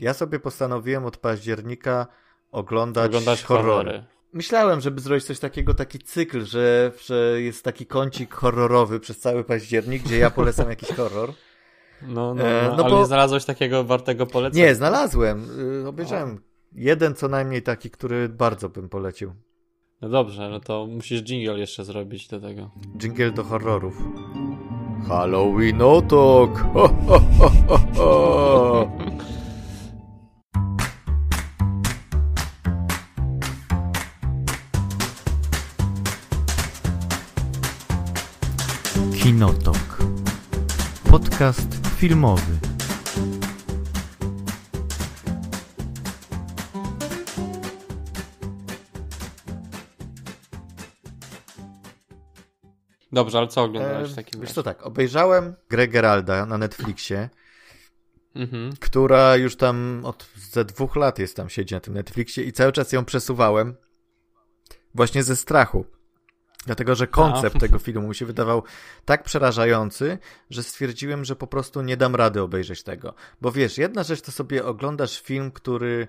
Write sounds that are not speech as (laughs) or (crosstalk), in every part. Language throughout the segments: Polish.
Ja sobie postanowiłem od października oglądać, Oglądać horrory. horrory. Myślałem, żeby zrobić coś takiego, taki cykl, że, że jest taki kącik horrorowy przez cały październik, gdzie ja polecam jakiś horror. (laughs) No, no, E, no, no ale bo- nie znalazłeś takiego wartego polecenia. Nie, znalazłem. Y, Obejrzałem jeden co najmniej taki, który bardzo bym polecił. No dobrze, no to musisz jingle jeszcze zrobić do tego. Dżingiel do horrorów. Halloween Otok! (laughs) Ho, ho, ho, ho, ho. Kinotok. Podcast filmowy. Dobrze, ale co oglądałeś w takim Wiesz co tak, obejrzałem grę Geralda na Netflixie, Mhm. która już tam od ze dwóch lat jest tam, siedzi na tym Netflixie i cały czas ją przesuwałem właśnie ze strachu. Dlatego, że koncept tego filmu mi się wydawał tak przerażający, że stwierdziłem, że po prostu nie dam rady obejrzeć tego. Bo wiesz, jedna rzecz to sobie oglądasz film, który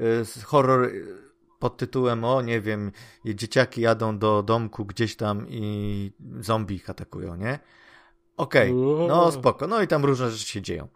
y, horror y, pod tytułem, o nie wiem, dzieciaki jadą do domku gdzieś tam i zombie ich atakują, nie? Okej, no spoko, no i tam różne rzeczy się dzieją.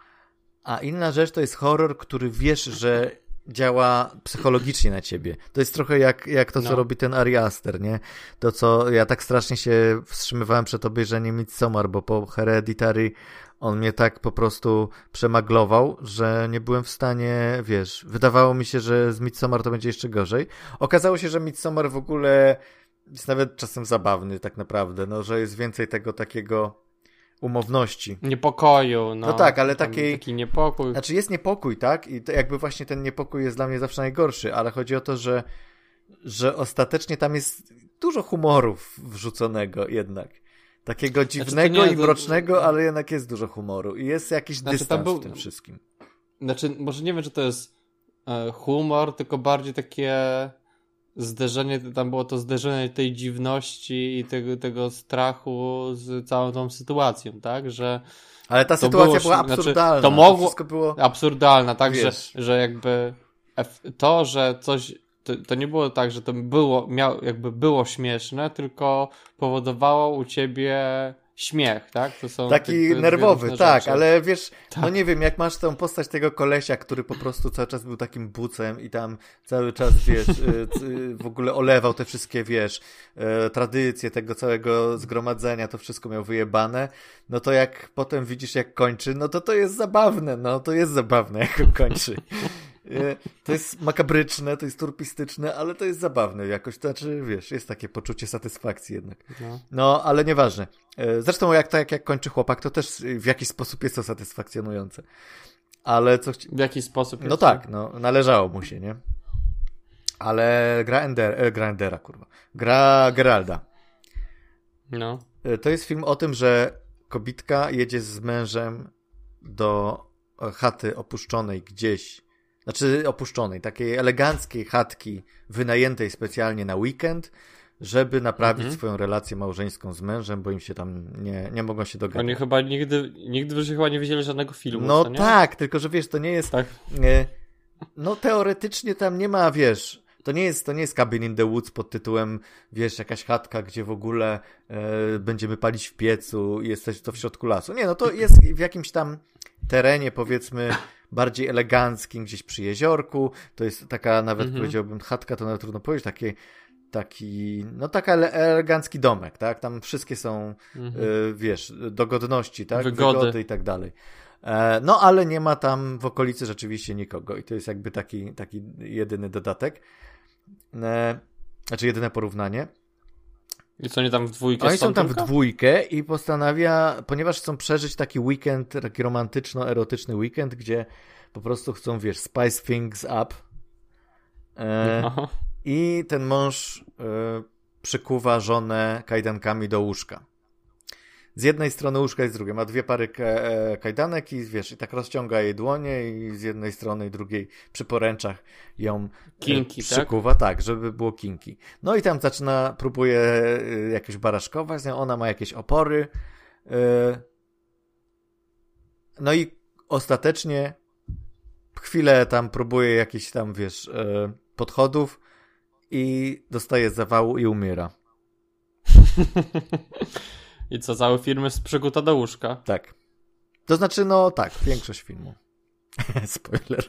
A inna rzecz to jest horror, który wiesz, że działa psychologicznie na ciebie. To jest trochę jak, jak to, co No. robi ten Ari Aster, nie? To, co ja tak strasznie się wstrzymywałem przed obejrzeniem Midsommar, bo po Hereditary on mnie tak po prostu przemaglował, że nie byłem w stanie, wiesz, wydawało mi się, że z Midsommar to będzie jeszcze gorzej. Okazało się, że Midsommar w ogóle jest nawet czasem zabawny tak naprawdę, no, że jest więcej tego takiego umowności. Niepokoju, no. No tak, ale Tam takiej- Taki niepokój. Znaczy jest niepokój, tak? I to jakby właśnie ten niepokój jest dla mnie zawsze najgorszy, ale chodzi o to, że, że ostatecznie tam jest dużo humorów wrzuconego jednak. Takiego dziwnego Znaczy, nie, i to- mrocznego, ale jednak jest dużo humoru. I jest jakiś Znaczy, dystans był- w tym wszystkim. Znaczy, może nie wiem, czy to jest e, humor, tylko bardziej takie zderzenie, tam było to zderzenie tej dziwności i tego, tego strachu z całą tą sytuacją, tak? Że Ale ta to sytuacja było- była znaczy, absurdalna. to mogło- wszystko było... absurdalna, tak? Że, Wiesz. że jakby to, że coś to, to nie było tak, że to było, miał, jakby było śmieszne, tylko powodowało u ciebie śmiech, tak? To są Taki dwie nerwowy, tak, rzeczy. ale wiesz, Tak. no nie wiem, jak masz tą postać tego kolesia, który po prostu cały czas był takim bucem i tam cały czas, wiesz, y, y, w ogóle olewał te wszystkie, wiesz, e, tradycje tego całego zgromadzenia, to wszystko miał wyjebane, no to jak potem widzisz, jak kończy, no to to jest zabawne, no to jest zabawne, jak on kończy. (laughs) E, To jest makabryczne, to jest turpistyczne, ale to jest zabawne jakoś, to znaczy, wiesz, jest takie poczucie satysfakcji jednak. No. No, ale nieważne. E, Zresztą jak tak jak kończy chłopak, to też w jakiś sposób jest to satysfakcjonujące. Ale co chci... W jaki sposób? No jest? tak, no, należało mu się, nie? Ale gra Ender, e, gra Endera, kurwa. Gra Geralda. No. E, To jest film o tym, że kobitka jedzie z mężem do chaty opuszczonej gdzieś. Znaczy opuszczonej, takiej eleganckiej chatki wynajętej specjalnie na weekend, żeby naprawić Mhm. swoją relację małżeńską z mężem, bo im się tam nie, nie mogą się dogadać. Oni chyba nigdy, nigdy w życiu chyba nie widzieli żadnego filmu, No tak, tylko że wiesz, to nie jest. Tak. E, no teoretycznie tam nie ma, wiesz. To nie jest, to nie jest Cabin in the Woods pod tytułem, wiesz, jakaś chatka, gdzie w ogóle e, będziemy palić w piecu i jesteś to w środku lasu. Nie, no to jest w jakimś tam terenie, powiedzmy, bardziej eleganckim, gdzieś przy jeziorku. To jest taka, nawet Mhm. powiedziałbym, chatka, to nawet trudno powiedzieć, taki, taki, no ele- elegancki domek, tak? Tam wszystkie są Mhm. y, wiesz, dogodności, tak? Wygody. i tak dalej. E, No, ale nie ma tam w okolicy rzeczywiście nikogo i to jest jakby taki, taki jedyny dodatek. E, Znaczy jedyne porównanie. I co, nie tam w dwójkę Oni są tam w dwójkę i postanawia, ponieważ chcą przeżyć taki weekend, taki romantyczno-erotyczny weekend, gdzie po prostu chcą, wiesz, spice things up. E, Aha. I ten mąż y, przykuwa żonę kajdankami do łóżka. Z jednej strony łóżka i z drugiej. Ma dwie pary e, kajdanek i wiesz, i tak rozciąga jej dłonie i z jednej strony i drugiej przy poręczach ją e, Kinki, tak? przykuwa, tak? żeby było kinki. No i tam zaczyna, próbuje y, jakoś baraszkować, ona ma jakieś opory. No i ostatecznie chwilę tam próbuje jakiś tam, wiesz, e, podchodów i dostaje zawału i umiera. (laughs) I co, cały film jest przykuta do łóżka? Tak. To znaczy, no tak, większość filmu. (laughs) Spoiler.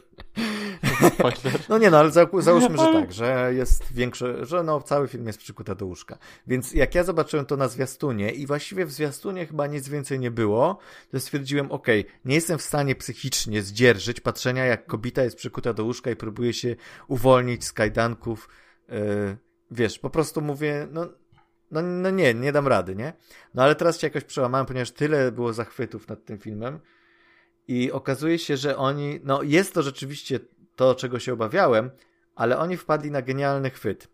(laughs) Spoiler. No nie no, ale załóżmy, że tak, że jest większy, że no cały film jest przykuta do łóżka. Więc jak ja zobaczyłem to na zwiastunie i właściwie w zwiastunie chyba nic więcej nie było, to stwierdziłem, okej, okay, nie jestem w stanie psychicznie zdzierżyć patrzenia jak kobieta jest przykuta do łóżka i próbuje się uwolnić z kajdanków. Yy, wiesz, po prostu mówię, no no, no nie, nie dam rady, nie? No ale teraz się jakoś przełamałem, ponieważ tyle było zachwytów nad tym filmem i okazuje się, że oni, no jest to rzeczywiście to, czego się obawiałem, ale oni wpadli na genialny chwyt.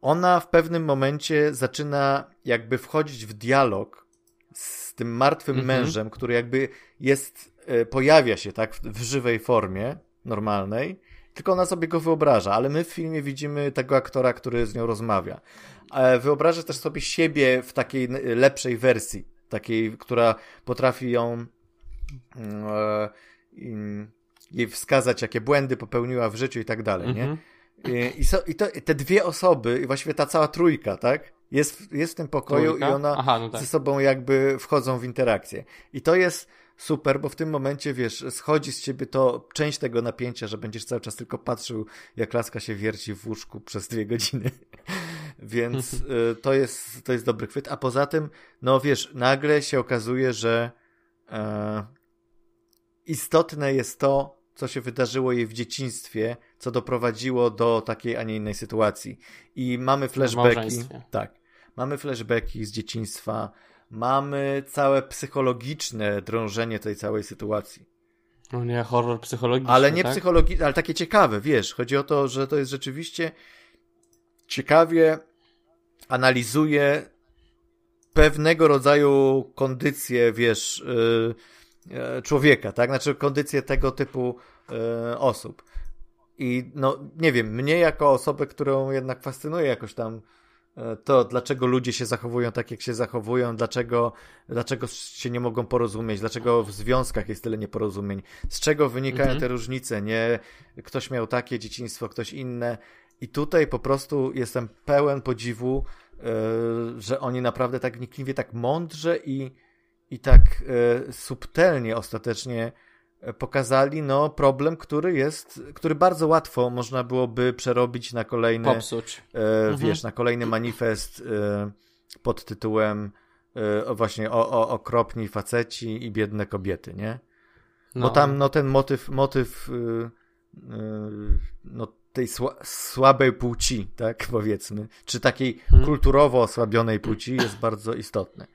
Ona w pewnym momencie zaczyna jakby wchodzić w dialog z tym martwym mhm. mężem, który jakby jest, e, pojawia się tak w, w żywej formie normalnej tylko ona sobie go wyobraża, ale my w filmie widzimy tego aktora, który z nią rozmawia. E, wyobraża też sobie siebie w takiej lepszej wersji, takiej, która potrafi ją mm, e, jej wskazać, jakie błędy popełniła w życiu i tak dalej, nie? Mhm. I, so, i to, te dwie osoby, i właściwie ta cała trójka, tak? Jest, jest w tym pokoju trójka? i ona Aha, no tak. ze sobą jakby wchodzą w interakcję. I to jest super, bo w tym momencie, wiesz, schodzi z ciebie to część tego napięcia, że będziesz cały czas tylko patrzył, jak laska się wierci w łóżku przez dwie godziny. (laughs) Więc (laughs) y, to jest, to jest dobry chwyt. A poza tym, no wiesz, nagle się okazuje, że e, istotne jest to, co się wydarzyło jej w dzieciństwie, co doprowadziło do takiej, a nie innej sytuacji. I mamy flashbacki. Tak. Mamy flashbacki z dzieciństwa, mamy całe psychologiczne drążenie tej całej sytuacji. No nie, horror psychologiczny. Ale nie tak? psychologiczny, ale takie ciekawe, wiesz. Chodzi o to, że to jest rzeczywiście ciekawie analizuje pewnego rodzaju kondycję, wiesz, yy, człowieka, tak? Znaczy kondycję tego typu yy, osób. I no, nie wiem, mnie jako osobę, którą jednak fascynuje jakoś tam to, dlaczego ludzie się zachowują tak, jak się zachowują, dlaczego, dlaczego się nie mogą porozumieć, dlaczego w związkach jest tyle nieporozumień, z czego wynikają mhm. te różnice, nie? Ktoś miał takie dzieciństwo, ktoś inne. I tutaj po prostu jestem pełen podziwu, yy, że oni naprawdę tak wnikliwie, tak mądrze i, i tak yy, subtelnie ostatecznie pokazali no, problem, który jest, który bardzo łatwo można byłoby przerobić na kolejny, Popsuć. E, mhm. wiesz, na kolejny manifest e, pod tytułem e, właśnie o, o okropni faceci i biedne kobiety, nie? No. Bo tam no, ten motyw, motyw e, e, no, tej sła, słabej płci, tak (laughs) powiedzmy, czy takiej hmm. kulturowo osłabionej płci jest bardzo istotny.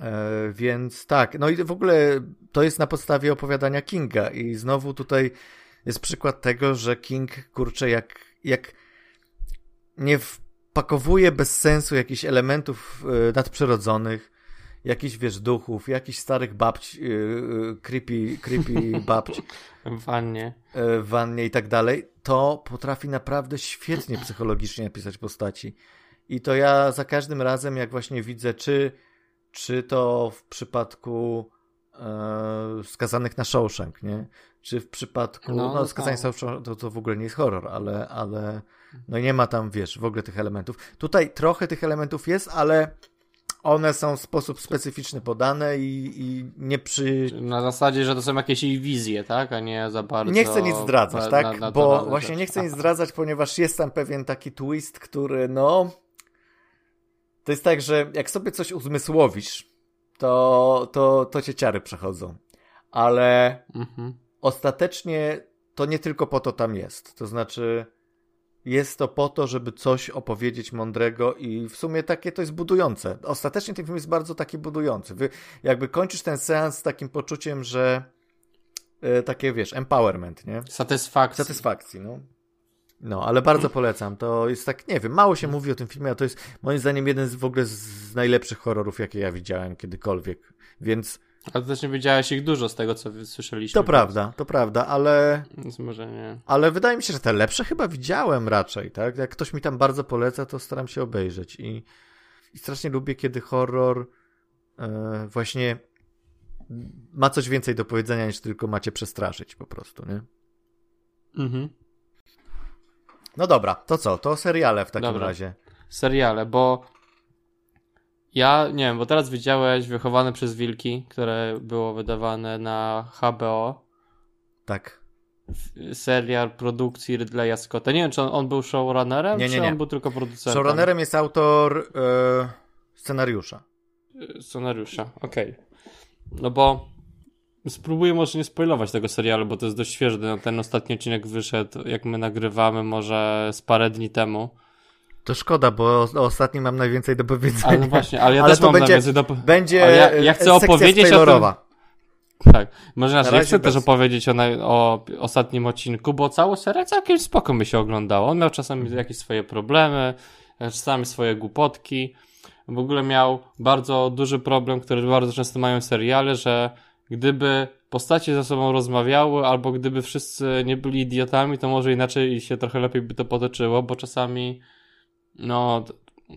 E, E, więc tak, no i w ogóle to jest na podstawie opowiadania Kinga i znowu tutaj jest przykład tego, że King, kurczę, jak, jak nie wpakowuje bez sensu jakichś elementów e, nadprzyrodzonych, jakichś, wiesz, duchów, jakichś starych babci, yy, creepy, creepy (laughs) babci. w wannie. w wannie i tak dalej, to potrafi naprawdę świetnie psychologicznie napisać postaci. I to ja za każdym razem, jak właśnie widzę, czy czy to w przypadku e, skazanych na Shawshank, nie? Czy w przypadku, no, no skazanie tak. To, to w ogóle nie jest horror, ale, ale no nie ma tam, wiesz, w ogóle tych elementów. Tutaj trochę tych elementów jest, ale one są w sposób specyficzny podane i, i nie przy... Na zasadzie, że to są jakieś jej wizje, tak? A nie za bardzo... Nie chcę nic zdradzać, na, tak? Na, na Bo właśnie nie chcę nic (laughs) zdradzać, ponieważ jest tam pewien taki twist, który no to jest tak, że jak sobie coś uzmysłowisz, to, to, to cię ciary przechodzą. Ale mhm. ostatecznie to nie tylko po to tam jest. To znaczy, jest to po to, żeby coś opowiedzieć mądrego i w sumie takie to jest budujące. Ostatecznie ten film jest bardzo taki budujący. Wy jakby kończysz ten seans z takim poczuciem, że yy, takie, wiesz, empowerment, nie? Satysfakcji. Satysfakcji, no. No, ale bardzo polecam. To jest tak, nie wiem, mało się mówi o tym filmie, a to jest moim zdaniem jeden z w ogóle z najlepszych horrorów, jakie ja widziałem kiedykolwiek. Więc. Ale też nie wiedziałeś ich dużo z tego, co słyszeliśmy. To prawda, to prawda, ale. Więc może nie. Ale wydaje mi się, że te lepsze chyba widziałem raczej, tak? Jak ktoś mi tam bardzo poleca, to staram się obejrzeć. I, i strasznie lubię, kiedy horror e, właśnie ma coś więcej do powiedzenia niż tylko macie przestraszyć po prostu, nie? Mhm. No dobra, to co? To seriale w takim Dobra. razie. Seriale, bo ja, nie wiem, bo teraz widziałeś Wychowane przez Wilki, które było wydawane na HBO. Tak. Serial produkcji Ridleya Scotta. Nie wiem, czy on, on był showrunnerem, Nie, nie, czy nie. on był tylko producentem? Showrunnerem jest autor e, scenariusza. Scenariusza, okej. No bo spróbuję może nie spoilować tego serialu, bo to jest dość świeży. No, Ten ostatni odcinek wyszedł, jak my nagrywamy, może z parę dni temu. To szkoda, bo o, ostatnim mam najwięcej do powiedzenia. Ale no właśnie, ale ja Ale też to mam będzie- do... Będzie ja- ja chcę e, opowiedzieć o tym- spoilerowa. Tak, może inaczej, Na ja chcę też bez- opowiedzieć o, naj- o ostatnim odcinku, bo całą serię całkiem spoko mi się oglądało. On miał czasami Mhm. jakieś swoje problemy, czasami swoje głupotki. W ogóle miał bardzo duży problem, który bardzo często mają seriale, że gdyby postacie ze sobą rozmawiały, albo gdyby wszyscy nie byli idiotami, to może inaczej się trochę lepiej by to potoczyło, bo czasami no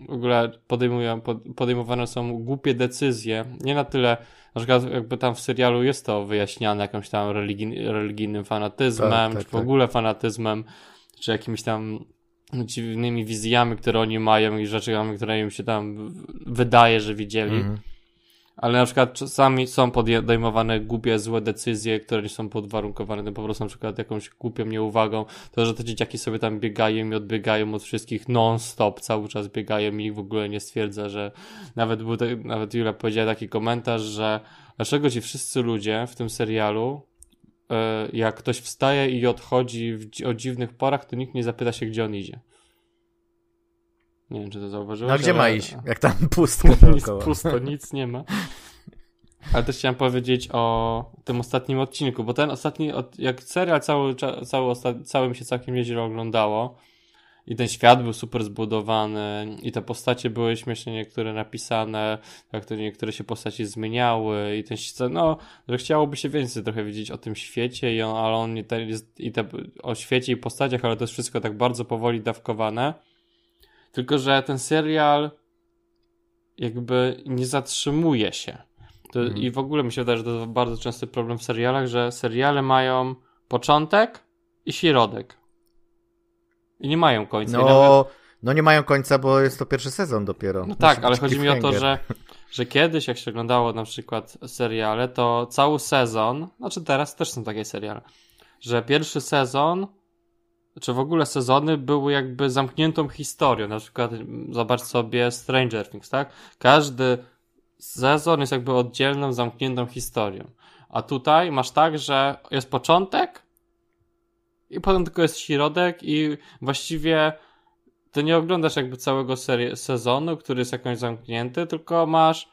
w ogóle podejmują, pod- podejmowane są głupie decyzje. Nie na tyle, na przykład jakby tam w serialu jest to wyjaśniane jakimś tam religijn, religijnym fanatyzmem, Tak, tak, czy w tak. ogóle fanatyzmem, czy jakimiś tam dziwnymi wizjami, które oni mają i rzeczami, które im się tam wydaje, że widzieli. Mhm. Ale na przykład czasami są podejmowane głupie, złe decyzje, które nie są podwarunkowane tym po prostu na przykład jakąś głupią nieuwagą. To, że te dzieciaki sobie tam biegają i odbiegają od wszystkich non-stop, cały czas biegają i w ogóle nie stwierdza, że nawet był, te, nawet Julia powiedziała taki komentarz, że dlaczego ci wszyscy ludzie w tym serialu e, jak ktoś wstaje i odchodzi w, o dziwnych porach, to nikt nie zapyta się, gdzie on idzie. Nie wiem, czy to zauważyłeś. No gdzie ma iść? Jak tam (laughs) pustko nic pusto, nic nie ma. Ale też chciałem powiedzieć o tym ostatnim odcinku, bo ten ostatni, jak serial cały, cały, osta- cały mi się całkiem nieźle oglądało i ten świat był super zbudowany i te postacie były śmiesznie niektóre napisane, jak to niektóre się postaci zmieniały i ten no, że chciałoby się więcej trochę wiedzieć o tym świecie i on, ale on ten jest, i te, o świecie i postaciach, ale to jest wszystko tak bardzo powoli dawkowane. Tylko, że ten serial jakby nie zatrzymuje się. To, Mhm. I w ogóle mi się wydaje, że to jest bardzo częsty problem w serialach, że seriale mają początek i środek. I nie mają końca. Nawet, No, no nie mają końca, bo jest to pierwszy sezon dopiero. no tak, ale chodzi mi o to, że, że kiedyś jak się oglądało na przykład seriale, to cały sezon, znaczy teraz też są takie seriale, że pierwszy sezon czy w ogóle sezony były jakby zamkniętą historią. Na przykład zobacz sobie Stranger Things, tak? Każdy sezon jest jakby oddzielną, zamkniętą historią. A tutaj masz tak, że jest początek i potem tylko jest środek i właściwie ty nie oglądasz jakby całego seri- sezonu, który jest jakoś zamknięty, tylko masz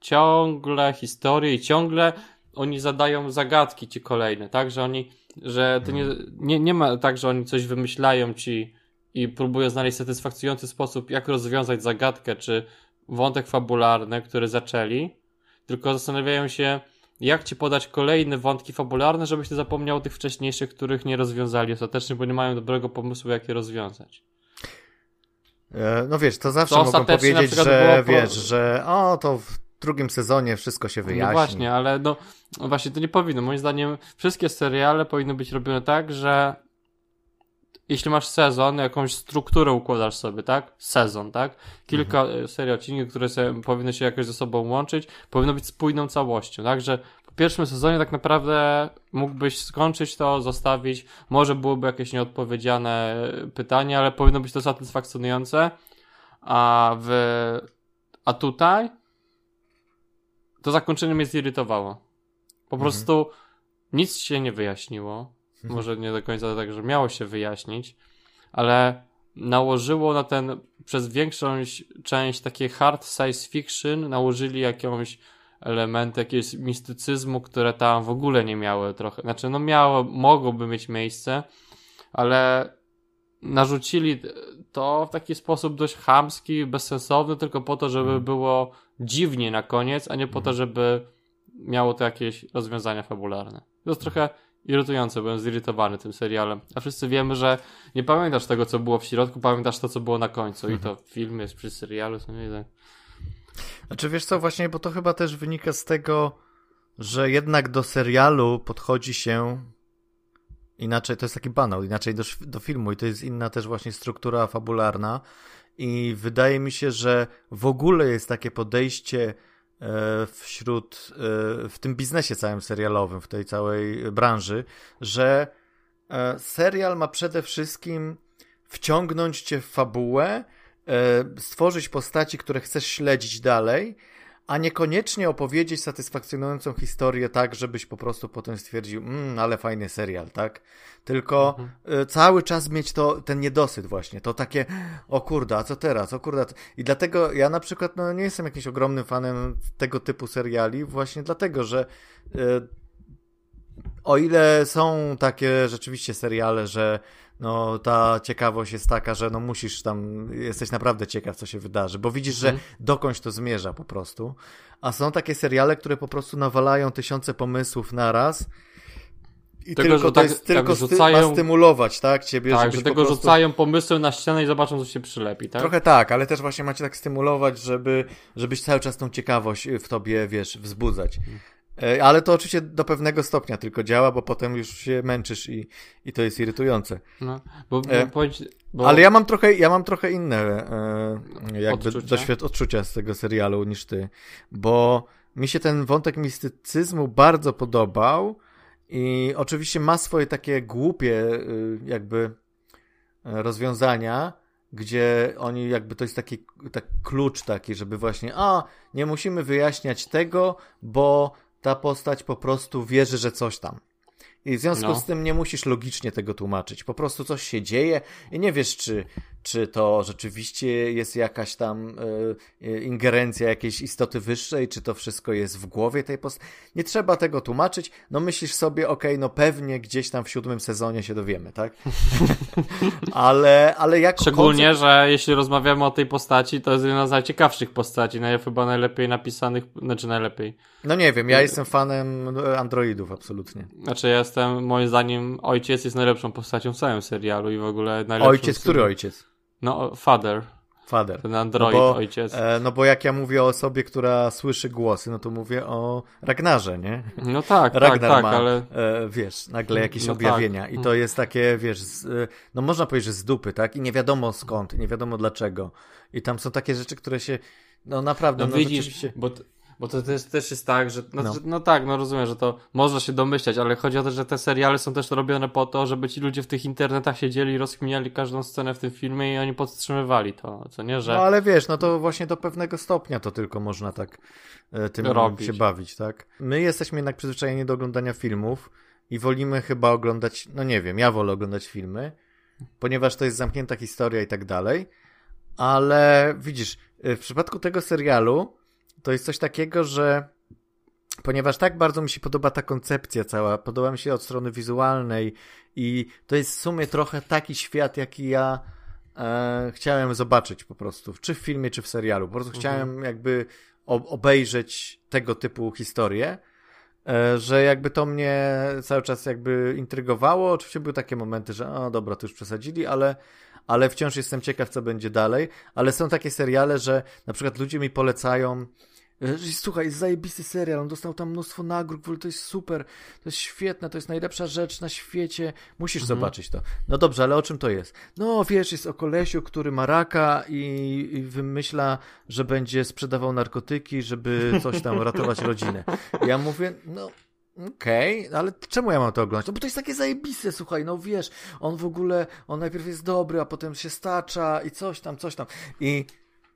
ciągle historię i ciągle oni zadają zagadki ci kolejne, tak? Że oni, że ty nie, nie, nie ma tak, że oni coś wymyślają ci i próbują znaleźć satysfakcjonujący sposób, jak rozwiązać zagadkę, czy wątek fabularny, który zaczęli, tylko zastanawiają się, jak ci podać kolejne wątki fabularne, żebyś nie zapomniał o tych wcześniejszych, których nie rozwiązali ostatecznie, bo nie mają dobrego pomysłu, jak je rozwiązać. E, No wiesz, to zawsze To mogą powiedzieć, że wiesz, że o, to drugim sezonie wszystko się wyjaśni. No właśnie, ale no, no właśnie to nie powinno. Moim zdaniem wszystkie seriale powinny być robione tak, że jeśli masz sezon, jakąś strukturę układasz sobie, tak? Sezon, tak? Kilka mhm. serii odcinków, które sobie, powinny się jakoś ze sobą łączyć, powinno być spójną całością, tak? Że po pierwszym sezonie tak naprawdę mógłbyś skończyć to, zostawić, może byłoby jakieś nieodpowiedziane pytanie, ale powinno być to satysfakcjonujące, a w, a tutaj to zakończenie mnie zirytowało. Po Mhm. prostu nic się nie wyjaśniło. Może nie do końca tak, że miało się wyjaśnić, ale nałożyło na ten przez większą część takie hard science fiction, nałożyli jakąś element jakiegoś mistycyzmu, które tam w ogóle nie miały trochę. Znaczy, no miało, mogłoby mieć miejsce, ale narzucili to w taki sposób dość chamski, bezsensowny, tylko po to, żeby było dziwnie na koniec, a nie po to, żeby miało to jakieś rozwiązania fabularne. To jest trochę irytujące, byłem zirytowany tym serialem. A wszyscy wiemy, że nie pamiętasz tego, co było w środku, pamiętasz to, co było na końcu. I to w filmie, jest przy serialu, co nie tak. Znaczy wiesz co, właśnie, bo to chyba też wynika z tego, że jednak do serialu podchodzi się inaczej, to jest taki banał, inaczej do, do filmu i to jest inna też właśnie struktura fabularna i wydaje mi się, że w ogóle jest takie podejście e, wśród, e, w tym biznesie całym serialowym, w tej całej branży, że e, serial ma przede wszystkim wciągnąć cię w fabułę, stworzyć postaci, które chcesz śledzić dalej, a niekoniecznie opowiedzieć satysfakcjonującą historię tak, żebyś po prostu potem stwierdził, mmm, ale fajny serial, tak? Tylko mhm. Y, cały czas mieć to, ten niedosyt właśnie, to takie, o kurde, a co teraz, o kurde. I dlatego ja na przykład no, nie jestem jakimś ogromnym fanem tego typu seriali, właśnie dlatego, że y, o ile są takie rzeczywiście seriale, że no ta ciekawość jest taka, że no musisz tam, jesteś naprawdę ciekaw, co się wydarzy, bo widzisz, że mhm. dokądś to zmierza po prostu. A są takie seriale, które po prostu nawalają tysiące pomysłów na raz i tego, tylko to tak, jest tylko tak rzucają, ma stymulować, tak? Ciebie, tak, że tego prostu... rzucają pomysły na ścianę i zobaczą, co się przylepi, tak? Trochę tak, ale też właśnie macie tak stymulować, żeby, żebyś cały czas tą ciekawość w tobie, wiesz, wzbudzać. E, ale to oczywiście do pewnego stopnia tylko działa, bo potem już się męczysz i, i to jest irytujące. No, bo, bo, e, bo... Ale ja mam trochę, ja mam trochę inne e, jakby odczucia? Doświad odczucia z tego serialu niż ty, bo mi się ten wątek mistycyzmu bardzo podobał i oczywiście ma swoje takie głupie y, jakby e, rozwiązania, gdzie oni jakby to jest taki tak klucz taki, żeby właśnie a, nie musimy wyjaśniać tego, bo ta postać po prostu wierzy, że coś tam. I w związku no. z tym nie musisz logicznie tego tłumaczyć. Po prostu coś się dzieje i nie wiesz, czy, czy to rzeczywiście jest jakaś tam y, ingerencja jakiejś istoty wyższej, czy to wszystko jest w głowie tej postaci. Nie trzeba tego tłumaczyć. No myślisz sobie, okej, okay, no pewnie gdzieś tam w siódmym sezonie się dowiemy, tak? (laughs) ale, ale jak Szczególnie, koncept... że jeśli rozmawiamy o tej postaci, to jest jedna z najciekawszych postaci, naj, chyba najlepiej napisanych, znaczy najlepiej. No nie wiem, ja jestem fanem androidów, absolutnie. Znaczy ja jestem, moim zdaniem, ojciec jest najlepszą postacią w całym serialu i w ogóle najlepszą... Ojciec? Który ojciec? No, father. Father. Ten android, no bo, ojciec. E, no bo jak ja mówię o osobie, która słyszy głosy, no to mówię o Ragnarze, nie? No tak, tak Ragnar tak, tak, ma, ale... E, wiesz, nagle jakieś no objawienia tak. i to jest takie, wiesz, z, e, no można powiedzieć, że z dupy, tak? I nie wiadomo skąd, nie wiadomo dlaczego. I tam są takie rzeczy, które się, no naprawdę, no, no widzisz, rzeczywiście... bo bo to też, też jest tak, że no, no. Że, no, tak, no rozumiem, że to można się domyślać, ale chodzi o to, że te seriale są też robione po to, żeby ci ludzie w tych internetach siedzieli i rozkminiali każdą scenę w tym filmie i oni podtrzymywali to, co nie, że... No ale wiesz, no to właśnie do pewnego stopnia to tylko można tak e, tym Robić. się bawić, tak? My jesteśmy jednak przyzwyczajeni do oglądania filmów i wolimy chyba oglądać, no nie wiem, ja wolę oglądać filmy, ponieważ to jest zamknięta historia i tak dalej, ale widzisz, e, w przypadku tego serialu to jest coś takiego, że ponieważ tak bardzo mi się podoba ta koncepcja cała, podoba mi się od strony wizualnej i to jest w sumie trochę taki świat, jaki ja e, chciałem zobaczyć po prostu, czy w filmie, czy w serialu. Po prostu mhm. chciałem jakby obejrzeć tego typu historię, e, że jakby to mnie cały czas jakby intrygowało. Oczywiście były takie momenty, że o dobra, to już przesadzili, ale ale wciąż jestem ciekaw, co będzie dalej. Ale są takie seriale, że na przykład ludzie mi polecają Słuchaj, jest zajebisty serial, on dostał tam mnóstwo nagród, w ogóle to jest super, to jest świetne, to jest najlepsza rzecz na świecie, musisz mhm. zobaczyć to. No dobrze, ale o czym to jest? No wiesz, jest o kolesiu, który ma raka i, i wymyśla, że będzie sprzedawał narkotyki, żeby coś tam ratować rodzinę. Ja mówię, no Okej, okay, ale czemu ja mam to oglądać? No bo to jest takie zajebiste, słuchaj, no wiesz, on w ogóle, on najpierw jest dobry, a potem się stacza i coś tam, coś tam. I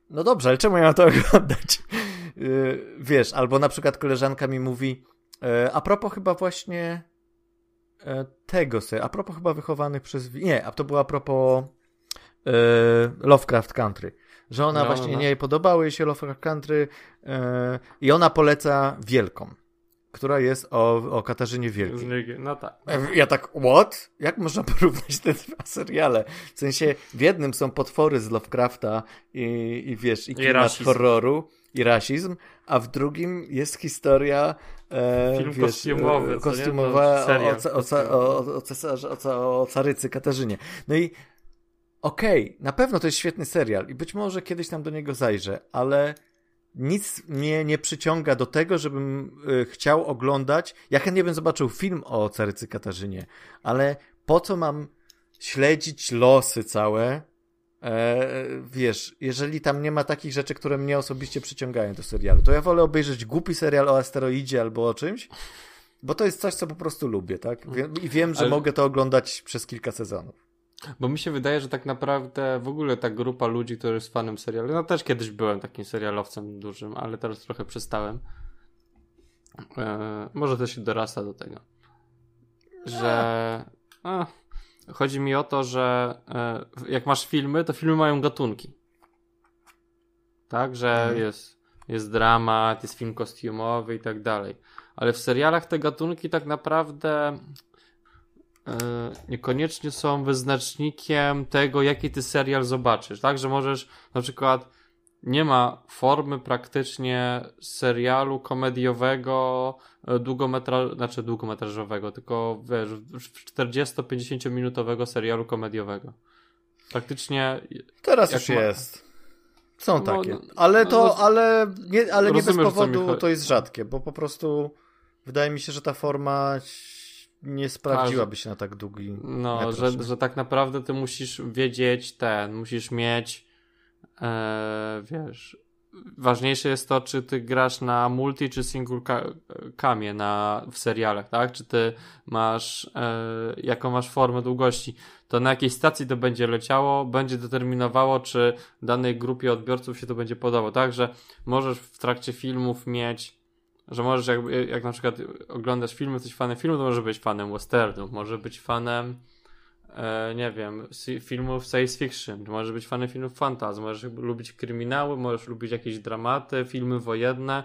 no dobrze, ale czemu ja mam to (laughs) oglądać? Yy, wiesz, albo na przykład koleżanka mi mówi, yy, a propos chyba właśnie yy, tego se, a propos chyba wychowanych przez... Nie, a to było a propos Lovecraft Country. Że ona no, właśnie no. nie jej podobały się Lovecraft Country i ona poleca Wielką która jest o, o Katarzynie Wielkiej. No tak. Ja tak, what? Jak można porównać te dwa seriale? W sensie, w jednym są potwory z Lovecrafta i, i wiesz, i klimat I horroru i rasizm, a w drugim jest historia e, Film wiesz, kostiumowy, kostiumowa no, o, o, o, o, cesarze, o, o carycy Katarzynie. No i okej, okay, na pewno to jest świetny serial i być może kiedyś tam do niego zajrzę, ale nic mnie nie przyciąga do tego, żebym y, chciał oglądać. Ja chętnie bym zobaczył film o Carycy Katarzynie, ale po co mam śledzić losy całe? E, wiesz, jeżeli tam nie ma takich rzeczy, które mnie osobiście przyciągają do serialu, to ja wolę obejrzeć głupi serial o asteroidzie albo o czymś, bo to jest coś, co po prostu lubię, tak? I wiem, że ale... mogę to oglądać przez kilka sezonów. Bo mi się wydaje, że tak naprawdę w ogóle ta grupa ludzi, który jest fanem serialu, no też kiedyś byłem takim serialowcem dużym, ale teraz trochę przestałem. E, może też się dorasta do tego. Że. A, chodzi mi o to, że e, jak masz filmy, to filmy mają gatunki. Tak, że mhm. jest, jest dramat, jest film kostiumowy i tak dalej. Ale w serialach te gatunki tak naprawdę niekoniecznie są wyznacznikiem tego, jaki ty serial zobaczysz, tak? Że możesz na przykład nie ma formy praktycznie serialu komediowego, e, długometra... znaczy długometrażowego, tylko wiesz, 40-50 minutowego serialu komediowego. Praktycznie. Teraz już ma... jest. Są no, takie. Ale no, to, no, ale nie, ale nie bez powodu to jest rzadkie, bo po prostu wydaje mi się, że ta forma nie sprawdziłaby się na tak długi. No, że, że tak naprawdę ty musisz wiedzieć ten, musisz mieć e, wiesz. Ważniejsze jest to, czy ty grasz na multi czy single kamie na, w serialach, tak? Czy ty masz, e, jaką masz formę długości. To na jakiej stacji to będzie leciało, będzie determinowało, czy danej grupie odbiorców się to będzie podobało, tak? Że możesz w trakcie filmów mieć że możesz, jak, jak na przykład oglądasz filmy, jesteś fanem filmu, to możesz być fanem westernów, może być fanem, e, nie wiem, filmów science fiction, możesz być fanem filmów fantasy, możesz lubić kryminały, możesz lubić jakieś dramaty, filmy wojenne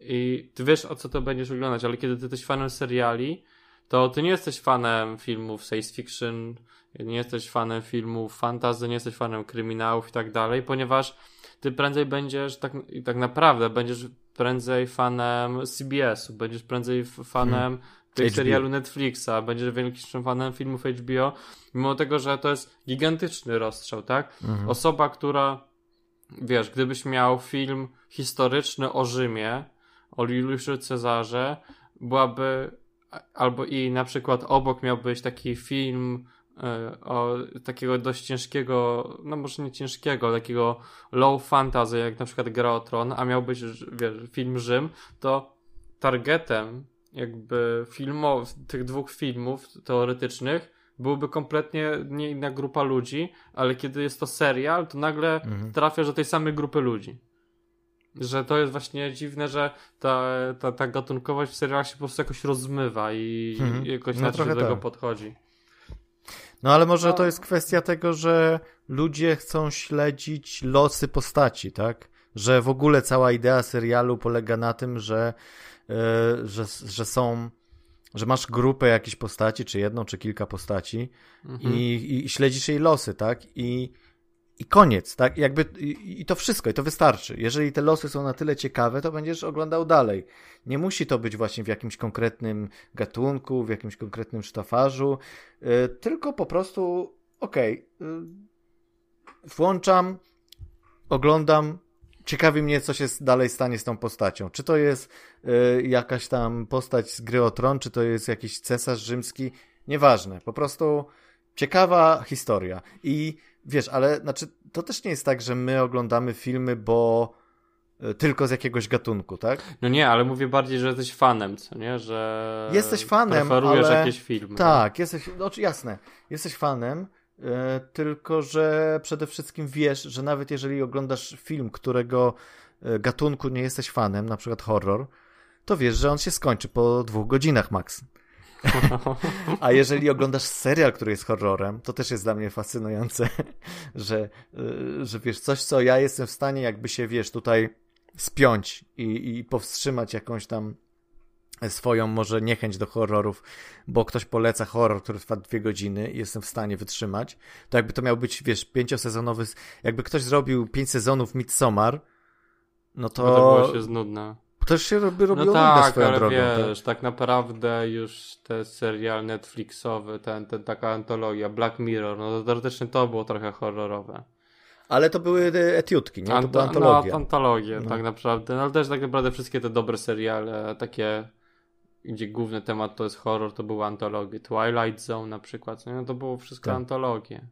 i ty wiesz, o co to będziesz oglądać, ale kiedy ty jesteś fanem seriali, to ty nie jesteś fanem filmów science fiction, nie jesteś fanem filmów fantasy, nie jesteś fanem kryminałów i tak dalej, ponieważ ty prędzej będziesz, tak, tak naprawdę będziesz prędzej fanem CBS-u, będziesz prędzej fanem hmm. serialu Netflixa, będziesz wielkim fanem filmów HBO, mimo tego, że to jest gigantyczny rozstrzał, tak? Mhm. Osoba, która, wiesz, gdybyś miał film historyczny o Rzymie, o Juliuszu Cezarze, byłaby, albo i na przykład obok miałbyś taki film o takiego dość ciężkiego, no może nie ciężkiego, takiego low fantasy, jak na przykład Gra o Tron, a miał być wiesz, film Rzym, to targetem jakby filmow, tych dwóch filmów teoretycznych byłby kompletnie nie inna grupa ludzi, ale kiedy jest to serial, to nagle mhm. trafiasz do tej samej grupy ludzi. Że to jest właśnie dziwne, że ta, ta, ta gatunkowość w serialach się po prostu jakoś rozmywa i mhm. jakoś no, na tego tak. podchodzi. No ale może to jest kwestia tego, że ludzie chcą śledzić losy postaci, tak? Że w ogóle cała idea serialu polega na tym, że, yy, że, że są że masz grupę jakichś postaci, czy jedną, czy kilka postaci mhm. i, i, śledzisz jej losy, tak? I i koniec, tak? Jakby, i, i, to wszystko, i to wystarczy. Jeżeli te losy są na tyle ciekawe, to będziesz oglądał dalej. Nie musi to być właśnie w jakimś konkretnym gatunku, w jakimś konkretnym sztafarzu, yy, tylko po prostu, okej, okay, włączam, oglądam, ciekawi mnie, co się dalej stanie z tą postacią. Czy to jest yy, jakaś tam postać z gry o tron, czy to jest jakiś cesarz rzymski, nieważne. Po prostu ciekawa historia. I wiesz, ale znaczy, to też nie jest tak, że my oglądamy filmy, bo e, tylko z jakiegoś gatunku, tak? No nie, ale mówię bardziej, że jesteś fanem, co nie? Że jesteś fanem, preferujesz ale... jakieś filmy. Tak, jesteś, no, jasne, jesteś fanem, e, tylko że przede wszystkim wiesz, że nawet jeżeli oglądasz film, którego e, gatunku nie jesteś fanem, na przykład horror, to wiesz, że on się skończy po dwóch godzinach maks. A jeżeli oglądasz serial, który jest horrorem, to też jest dla mnie fascynujące, (laughs) że, y, że wiesz, coś, co ja jestem w stanie jakby się, wiesz, tutaj spiąć i, i powstrzymać jakąś tam swoją może niechęć do horrorów, bo ktoś poleca horror, który trwa dwie godziny i jestem w stanie wytrzymać, to jakby to miał być, wiesz, pięciosezonowy, jakby ktoś zrobił pięć sezonów Midsommar, no to... No się znudne też się robi, robiło no tak, swoją ale drogą. Wiesz, tak? tak naprawdę już te serial Netflixowy, ten, ten, taka antologia Black Mirror, no to teoretycznie to było trochę horrorowe. Ale to były etiutki, nie? To była Anta- antologia. No, antologie, No. tak naprawdę. No, ale też tak naprawdę wszystkie te dobre seriale, takie, gdzie główny temat to jest horror, to były antologie. Twilight Zone na przykład, no to było wszystko Tak. antologie.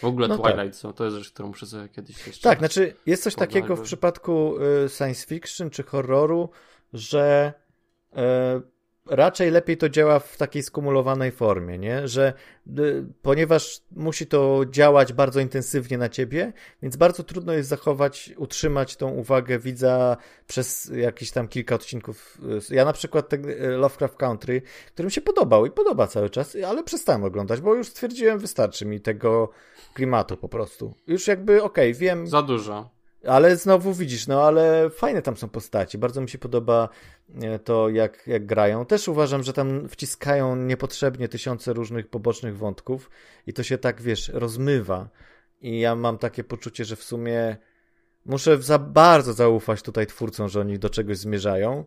W ogóle No Twilight Zone, to jest rzecz, którą muszę sobie kiedyś jeszcze... Tak, znaczy jest coś takiego w przypadku y, science fiction czy horroru, że y, raczej lepiej to działa w takiej skumulowanej formie, nie? Że y, ponieważ musi to działać bardzo intensywnie na ciebie, więc bardzo trudno jest zachować, utrzymać tą uwagę widza przez jakieś tam kilka odcinków. Y, Ja na przykład ten y, Lovecraft Country, który mi się podobał i podoba cały czas, ale przestałem oglądać, bo już stwierdziłem, wystarczy mi tego klimatu po prostu. Już jakby, okej, wiem, Za dużo. Ale znowu widzisz, no ale fajne tam są postaci. Bardzo mi się podoba e, to, jak, jak grają. Też uważam, że tam wciskają niepotrzebnie tysiące różnych pobocznych wątków i to się tak, wiesz, rozmywa. I ja mam takie poczucie, że w sumie muszę za bardzo zaufać tutaj twórcom, że oni do czegoś zmierzają.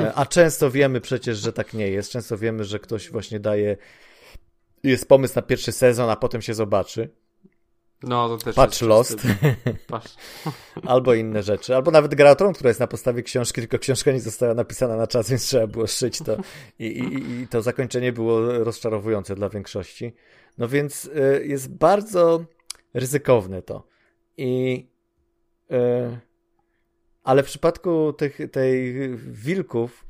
E, A często wiemy przecież, że tak nie jest. Często wiemy, że ktoś właśnie daje. Jest pomysł na pierwszy sezon, a potem się zobaczy. No, to też Patrz Lost. Patrz. (laughs) albo inne rzeczy, albo nawet Gra Tron, która jest na podstawie książki, tylko książka nie została napisana na czas, więc trzeba było szyć to i, i, i to zakończenie było rozczarowujące dla większości. No więc y, jest bardzo ryzykowne to. I y, ale w przypadku tych tej wilków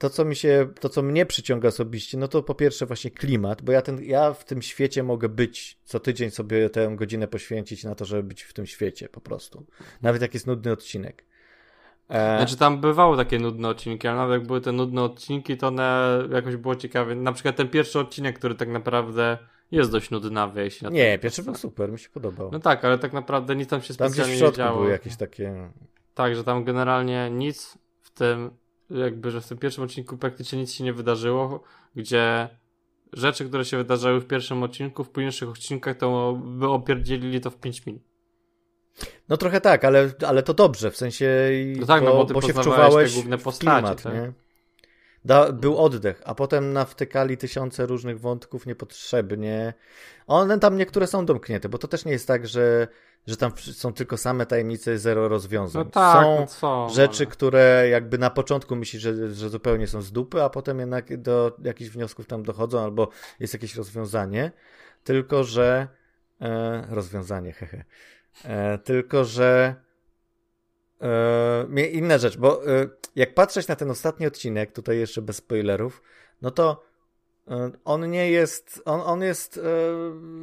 to, co mi się, to, co mnie przyciąga osobiście, no to po pierwsze właśnie klimat, bo ja, ten, ja w tym świecie mogę być, co tydzień sobie tę godzinę poświęcić na to, żeby być w tym świecie po prostu. Nawet jak jest nudny odcinek. E, Znaczy tam bywały takie nudne odcinki, ale nawet jak były te nudne odcinki, to one jakoś było ciekawe. Na przykład ten pierwszy odcinek, który tak naprawdę jest dość nudnawy, jeśli na nie, pierwszy był super, mi się podobał. No tak, ale tak naprawdę nic tam się Tam gdzieś specjalnie w nie działo. były jakieś takie... Tak, że tam generalnie nic w tym, jakby, że w tym pierwszym odcinku praktycznie nic się nie wydarzyło, gdzie rzeczy, które się wydarzały w pierwszym odcinku, w późniejszych odcinkach, to by opierdzielili to w 5 minut. No trochę tak, ale, ale to dobrze, w sensie, No tak, bo, no bo ty bo się wczuwałeś te główne postacie, klimat, tak? nie? Da, był oddech, a potem nawtykali tysiące różnych wątków niepotrzebnie. One tam niektóre są domknięte, bo to też nie jest tak, że, że tam są tylko same tajemnice zero rozwiązań. No tak, są no co, rzeczy, ale- które jakby na początku myślisz, że, że zupełnie są z dupy, a potem jednak do jakichś wniosków tam dochodzą, albo jest jakieś rozwiązanie. Tylko, że e, rozwiązanie, (laughs) hehe. E, tylko, że e, inna rzecz, bo e, jak patrzeć na ten ostatni odcinek, tutaj jeszcze bez spoilerów, no to on nie jest, on, on jest e,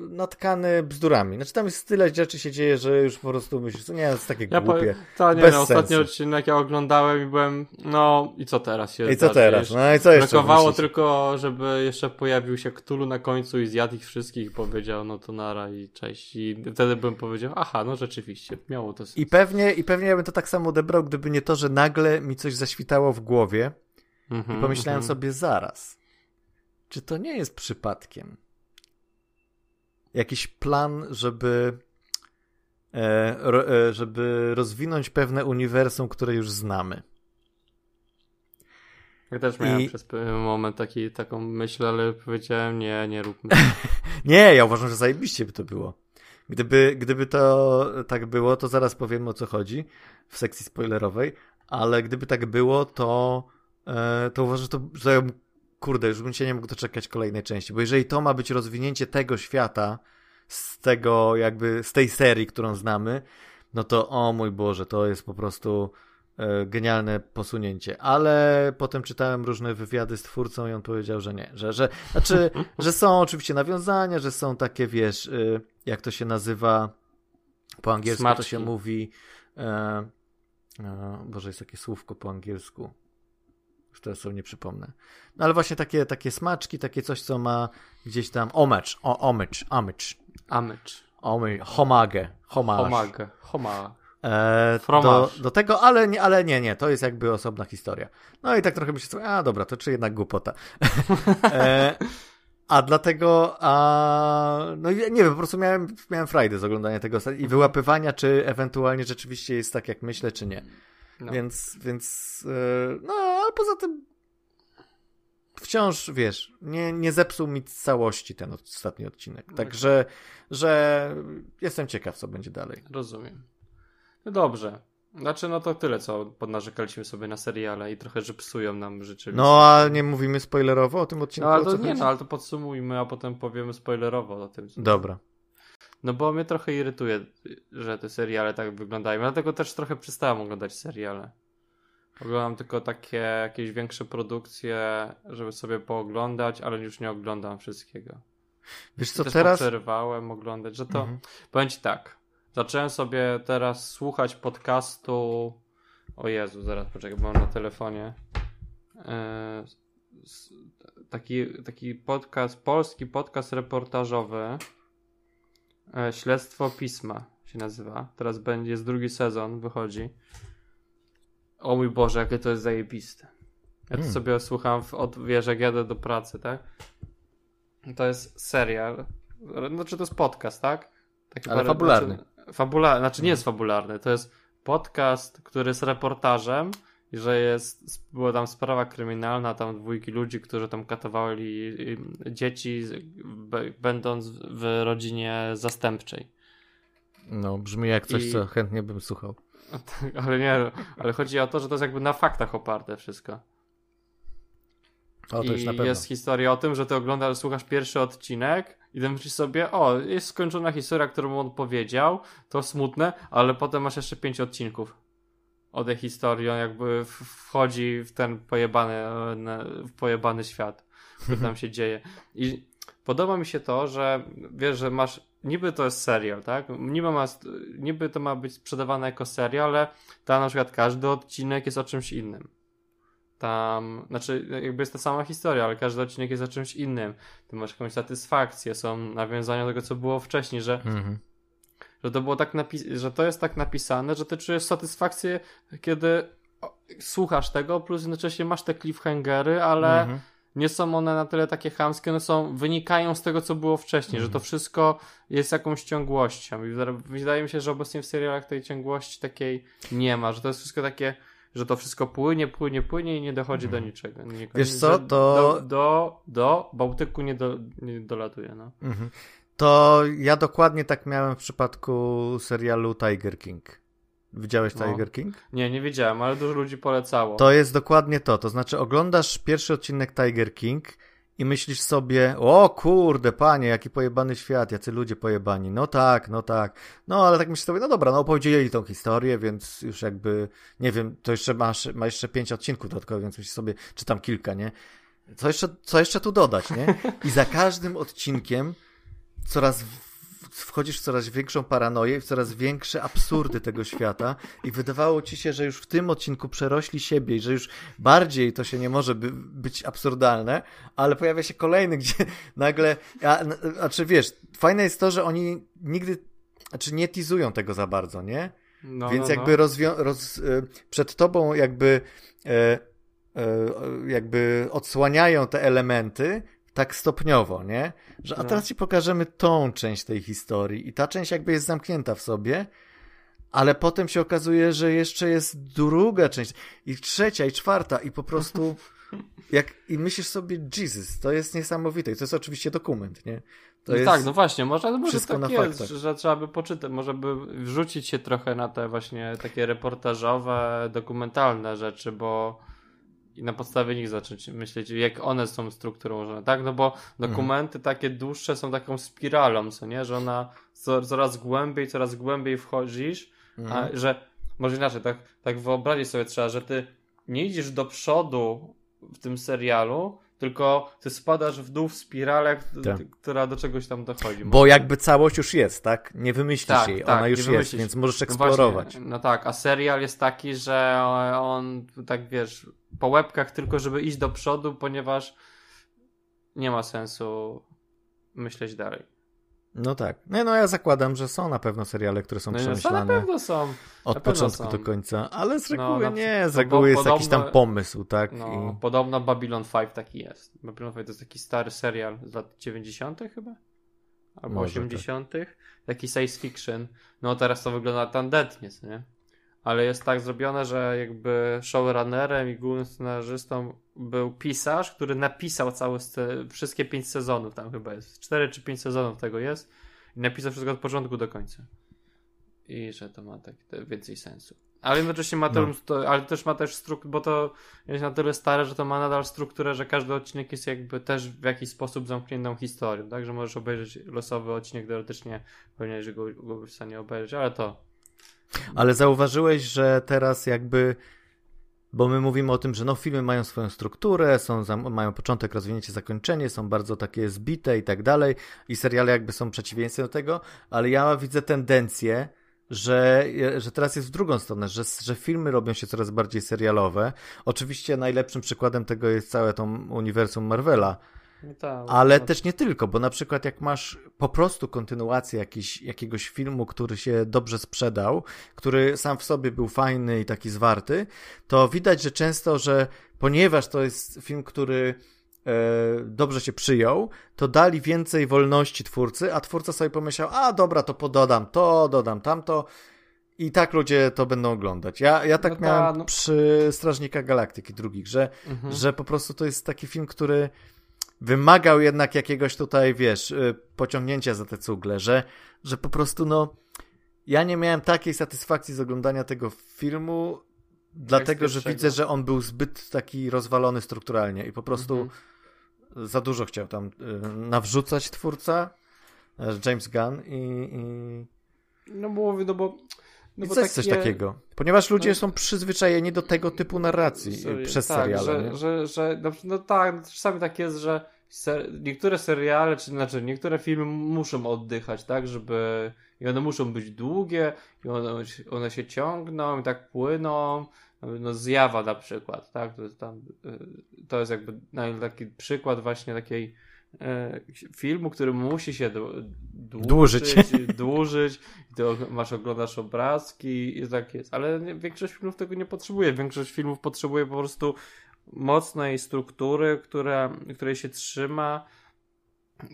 natkany bzdurami. Znaczy tam jest tyle rzeczy się dzieje, że już po prostu myślisz, nie, jest takie Ja głupie. to nie, Bez no, ostatni sensu. odcinek ja oglądałem i byłem, no i co teraz się I co zdarzy? teraz? No i co jeszcze? Brakowało tylko, żeby jeszcze pojawił się Ktulu na końcu i zjadł ich wszystkich i powiedział, no to nara i cześć. I wtedy bym powiedział, aha, no rzeczywiście, miało to sens. I pewnie, I pewnie ja bym to tak samo odebrał, gdyby nie to, że nagle mi coś zaświtało w głowie Mhm, i pomyślałem mhm. sobie zaraz, czy to nie jest przypadkiem jakiś plan, żeby, e, e, żeby rozwinąć pewne uniwersum, które już znamy. Ja też miałem I- przez pewien moment taki, taką myśl, ale powiedziałem, nie, nie róbmy. (laughs) Nie, ja uważam, że zajebiście by to było. Gdyby, gdyby to tak było, to zaraz powiemy o co chodzi w sekcji spoilerowej, ale gdyby tak było, to, e, to uważam, że to, że kurde, już bym się nie mógł doczekać kolejnej części, bo jeżeli to ma być rozwinięcie tego świata, z tego jakby, z tej serii, którą znamy, no to o mój Boże, to jest po prostu e, genialne posunięcie. Ale potem czytałem różne wywiady z twórcą i on powiedział, że nie, że, że znaczy, (laughs) że są oczywiście nawiązania, że są takie, wiesz, y, jak to się nazywa po angielsku, to Smaczki. się mówi e, e, Boże, jest takie słówko po angielsku. Już teraz sobie nie przypomnę. No ale właśnie takie, takie smaczki, takie coś, co ma gdzieś tam homage, o, homage, homage, Amycz. homage, homage, homage. Homagę. Homa. E, do, do tego, ale nie, ale nie, nie, to jest jakby osobna historia. No i tak trochę myślę, sobie, a dobra, to czy jednak głupota. (laughs) e, a dlatego, a, no nie wiem, po prostu miałem, miałem frajdę z oglądania tego i wyłapywania, czy ewentualnie rzeczywiście jest tak, jak myślę, czy nie. No. Więc, więc, e, no, ale poza tym wciąż, wiesz, nie, nie zepsuł mi całości ten ostatni odcinek. Także, że jestem ciekaw, co będzie dalej. Rozumiem. No dobrze. Znaczy, no to tyle, co podnarzekaliśmy sobie na seriale i trochę, że psują nam rzeczywistość. No, a nie mówimy spoilerowo o tym odcinku? No, ale to nie, no, ale to podsumujmy, a potem powiemy spoilerowo o tym. Dobra. No bo mnie trochę irytuje, że te seriale tak wyglądają. Dlatego też trochę przestałem oglądać seriale. Oglądam tylko takie jakieś większe produkcje, żeby sobie pooglądać, ale już nie oglądam wszystkiego. Wiesz co, teraz... przerwałem oglądać, że to... Mhm. Powiem ci tak, zacząłem sobie teraz słuchać podcastu... O Jezu, zaraz poczekaj, bo mam na telefonie. Eee, taki, taki podcast, polski podcast reportażowy E, Śledztwo Pisma się nazywa. Teraz będzie, jest drugi sezon, wychodzi. O mój Boże, jakie to jest zajebiste. Ja to hmm. sobie słucham, w, od, wiesz, jak jadę do pracy, tak? To jest serial. Znaczy to jest podcast, tak? Taki Ale fabularny. Znaczy, fabularny, znaczy nie jest fabularny, to jest podcast, który jest reportażem że jest, była tam sprawa kryminalna, tam dwójki ludzi, którzy tam katowali dzieci, będąc w rodzinie zastępczej. No, brzmi jak coś, I... co chętnie bym słuchał. (laughs) ale nie, ale chodzi o to, że to jest jakby na faktach oparte wszystko. O, to I na pewno. jest historia o tym, że ty oglądasz, słuchasz pierwszy odcinek i ty myślisz sobie, o, jest skończona historia, którą on powiedział, to smutne, ale potem masz jeszcze pięć odcinków o tej historii, on jakby wchodzi w ten pojebany, w pojebany świat, który tam (laughs) się dzieje. I podoba mi się to, że wiesz, że masz, niby to jest serial, tak? Niby, ma, niby to ma być sprzedawane jako serial, ale tam na przykład każdy odcinek jest o czymś innym. Tam, znaczy, jakby jest ta sama historia, ale każdy odcinek jest o czymś innym. Ty masz jakąś satysfakcję, są nawiązania do tego, co było wcześniej, że mhm że to było tak napis- że to jest tak napisane, że ty czujesz satysfakcję, kiedy słuchasz tego, plus jednocześnie masz te cliffhangery, ale mhm. nie są one na tyle takie chamskie, one są, wynikają z tego, co było wcześniej, że to mhm. wszystko jest jakąś ciągłością i wydaje mi się, że obecnie w serialach tej ciągłości takiej nie ma, że to jest wszystko takie że to wszystko płynie, płynie, płynie i nie dochodzi do mhm. niczego. Nie, Wiesz co, to... Do, do, do Bałtyku nie, do, nie dolatuje, no. Mhm. To ja dokładnie tak miałem w przypadku serialu Tiger King. Widziałeś no. Tiger King? Nie, nie widziałem, ale dużo ludzi polecało. To jest dokładnie to. To znaczy, oglądasz pierwszy odcinek Tiger King i myślisz sobie, o kurde, panie, jaki pojebany świat, jacy ludzie pojebani. No tak, no tak. No ale tak myślisz sobie, no dobra, no opowiedzieli tą historię, więc już jakby, nie wiem, to jeszcze masz, ma jeszcze pięć odcinków dodatkowych, więc myślisz sobie, czy tam kilka, nie? Co jeszcze, co jeszcze tu dodać, nie? I za każdym odcinkiem coraz wchodzisz w coraz większą paranoję, w coraz większe absurdy tego świata i wydawało ci się, że już w tym odcinku przerośli siebie i że już bardziej to się nie może by, być absurdalne, ale pojawia się kolejny, (laughs) gdzie nagle, a, znaczy wiesz, fajne jest to, że oni nigdy, znaczy nie tizują tego za bardzo, nie? No, Więc no, jakby no. roz, e, przed tobą jakby e, e, jakby odsłaniają te elementy, tak stopniowo, nie? Że a no. teraz ci pokażemy tą część tej historii i ta część jakby jest zamknięta w sobie, ale potem się okazuje, że jeszcze jest druga część i trzecia i czwarta i po prostu (laughs) jak i myślisz sobie Jesus, to jest niesamowite i to jest oczywiście dokument, nie? To no tak, no właśnie, może, może tak na jest, faktach. że trzeba by poczytać, może by wrzucić się trochę na te właśnie takie reportażowe, dokumentalne rzeczy, bo i na podstawie nich zacząć myśleć, jak one są strukturą tak? No bo dokumenty mhm. takie dłuższe są taką spiralą, co nie? Że ona coraz głębiej, coraz głębiej wchodzisz, mhm. a że może inaczej, tak, tak wyobrazić sobie trzeba, że ty nie idziesz do przodu w tym serialu, tylko ty spadasz w dół w spirale, tak. która do czegoś tam dochodzi. Bo jakby całość już jest, tak? Nie wymyślisz tak, jej, tak, ona już jest, więc możesz eksplorować. No, no, tak, a serial jest taki, że on tak wiesz, po łebkach tylko, żeby iść do przodu, ponieważ nie ma sensu myśleć dalej. No tak. No, no ja zakładam, że są na pewno seriale, które są no, przemyślane. Na pewno są. Od początku są. do końca, ale z reguły no, nie, z reguły jest podobno, jakiś tam pomysł, tak? No, I... Podobno Babylon 5 taki jest. Babylon 5 to jest taki stary serial z lat 90. chyba? Albo Może 80. Tak. Taki science fiction. No teraz to wygląda tandetnie, nie? Ale jest tak zrobione, że jakby showrunnerem i głównym scenarzystą był pisarz, który napisał całe wszystkie pięć sezonów tam chyba jest. Cztery czy pięć sezonów tego jest i napisał wszystko od początku do końca. I że to ma tak więcej sensu. Ale jednocześnie ma to, no. ale też ma też strukturę, bo to jest na tyle stare, że to ma nadal strukturę, że każdy odcinek jest jakby też w jakiś sposób zamkniętą historią, tak? Że możesz obejrzeć losowy odcinek, teoretycznie powinieneś go, go w stanie obejrzeć, ale to... Ale zauważyłeś, że teraz jakby bo my mówimy o tym, że no filmy mają swoją strukturę, są, mają początek, rozwinięcie, zakończenie, są bardzo takie zbite i tak dalej i seriale jakby są przeciwieństwem do tego, ale ja widzę tendencję, że, że teraz jest w drugą stronę, że, że filmy robią się coraz bardziej serialowe. Oczywiście najlepszym przykładem tego jest całe to uniwersum Marvela, no tak, ale no. też nie tylko, bo na przykład jak masz po prostu kontynuację jakiś, jakiegoś filmu, który się dobrze sprzedał, który sam w sobie był fajny i taki zwarty, to widać, że często, że ponieważ to jest film, który e, dobrze się przyjął, to dali więcej wolności twórcy, a twórca sobie pomyślał, a dobra, to pododam to, dodam tamto i tak ludzie to będą oglądać. Ja, ja tak no ta, miałem no... przy Strażnika Galaktyki drugich, że, mhm. że po prostu to jest taki film, który wymagał jednak jakiegoś tutaj, wiesz, y, pociągnięcia za te cugle, że, że po prostu no ja nie miałem takiej satysfakcji z oglądania tego filmu, dlatego, że widzę, że on był zbyt taki rozwalony strukturalnie i po prostu mhm. za dużo chciał tam y, nawrzucać twórca e, James Gunn i, i... no bo no bo no I bo takie... coś takiego. Ponieważ ludzie no... są przyzwyczajeni do tego typu narracji Sorry, przez tak, seriale. Że, że, że, no, no tak, czasami tak jest, że ser... niektóre seriale, czy znaczy niektóre filmy muszą oddychać, tak, żeby i one muszą być długie, i one, one się ciągną i tak płyną. No, zjawa na przykład, tak? To jest, tam, y, to jest jakby taki przykład właśnie takiej filmu, który musi się dłużyć, dłużyć, ty masz, oglądasz obrazki i tak jest. Ale większość filmów tego nie potrzebuje. Większość filmów potrzebuje po prostu mocnej struktury, która, której się trzyma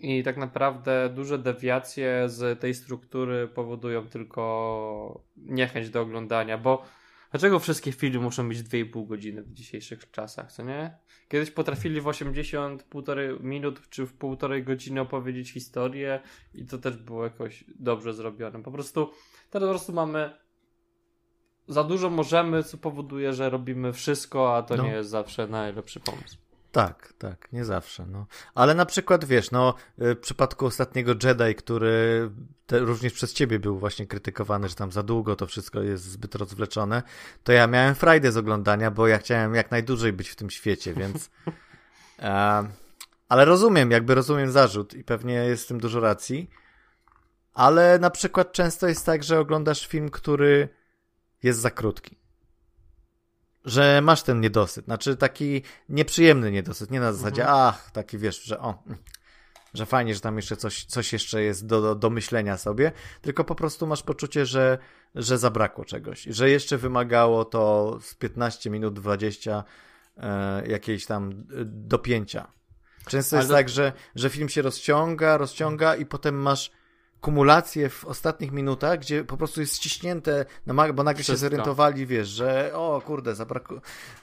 i tak naprawdę duże dewiacje z tej struktury powodują tylko niechęć do oglądania, bo Dlaczego wszystkie filmy muszą mieć 2,5 godziny w dzisiejszych czasach, co nie? Kiedyś potrafili w 80 półtorej minut czy w półtorej godziny opowiedzieć historię i to też było jakoś dobrze zrobione. Po prostu teraz po prostu mamy za dużo możemy, co powoduje, że robimy wszystko, a to no. nie jest zawsze najlepszy pomysł. Tak, tak, nie zawsze, no. Ale na przykład, wiesz, no, y, w przypadku ostatniego Jedi, który te, również przez ciebie był właśnie krytykowany, że tam za długo to wszystko jest zbyt rozwleczone, to ja miałem frajdę z oglądania, bo ja chciałem jak najdłużej być w tym świecie, więc... (laughs) e, ale rozumiem, jakby rozumiem zarzut i pewnie jest w tym dużo racji, ale na przykład często jest tak, że oglądasz film, który jest za krótki że masz ten niedosyt, znaczy taki nieprzyjemny niedosyt, nie na zasadzie, mhm. ach, taki wiesz, że o, że fajnie, że tam jeszcze coś, coś jeszcze jest do, do, do myślenia sobie, tylko po prostu masz poczucie, że, że zabrakło czegoś, że jeszcze wymagało to z 15 minut, 20 e, jakiejś tam e, dopięcia. Często Ale jest tak, że, że film się rozciąga, rozciąga i potem masz kumulację w ostatnich minutach, gdzie po prostu jest ściśnięte, bo nagle Wszystko. się zorientowali, wiesz, że o kurde, zabraku,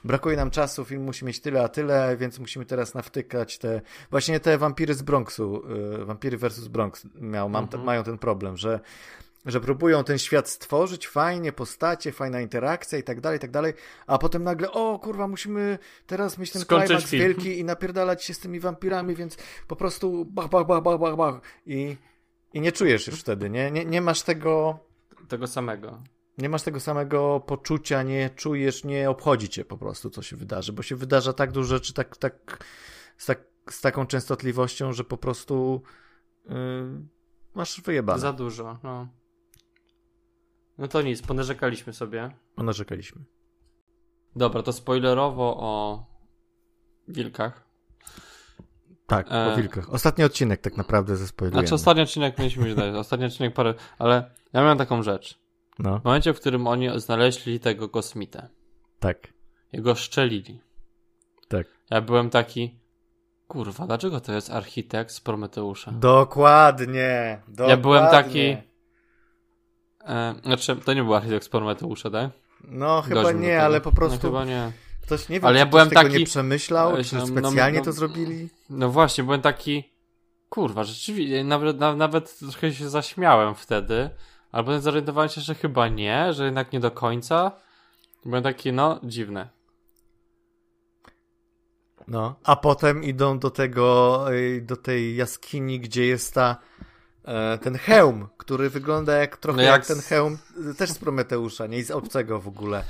brakuje nam czasu, film musi mieć tyle, a tyle, więc musimy teraz nawtykać te, właśnie te wampiry z Bronxu, y, wampiry versus Bronx miał, mam, mhm. mają ten problem, że że próbują ten świat stworzyć, fajnie, postacie, fajna interakcja i tak dalej, i tak dalej, a potem nagle, o kurwa, musimy teraz mieć ten klimaks wielki i napierdalać się z tymi wampirami, więc po prostu bach, bach, bach, bach, bach, bach i i nie czujesz już wtedy, nie? Nie, nie masz tego... Tego samego. Nie masz tego samego poczucia, nie czujesz, nie obchodzi cię po prostu, co się wydarzy, bo się wydarza tak dużo rzeczy tak, tak, z, tak, z taką częstotliwością, że po prostu yy, masz wyjebane. Za dużo, no. No to nic, ponarzekaliśmy sobie. Ponarzekaliśmy. Dobra, to spoilerowo o wilkach. Tak, e... wilkach. Ostatni odcinek tak naprawdę ze spoilerem. Znaczy ostatni odcinek mieliśmy już dać, ostatni odcinek parę, ale ja miałem taką rzecz. No. W momencie, w którym oni znaleźli tego kosmitę. Tak. Jego szczelili. Tak. Ja byłem taki, kurwa, dlaczego to jest architekt z Prometeusza? Dokładnie. Dokładnie. Ja byłem taki... E, znaczy, to nie był architekt z Prometeusza, tak? No chyba nie, ale po prostu... No, chyba nie. Ktoś nie wiem, ale ja byłem tego taki... nie przemyślał, czy no, specjalnie no, no, to zrobili? No właśnie, byłem taki... Kurwa, rzeczywiście, nawet, nawet trochę się zaśmiałem wtedy, ale potem zorientowałem się, że chyba nie, że jednak nie do końca. Byłem taki, no, dziwne. No, a potem idą do tego, y, do tej jaskini, gdzie jest ta, e, ten hełm, który wygląda jak trochę no jak... jak ten hełm też z Prometeusza, nie z obcego w ogóle.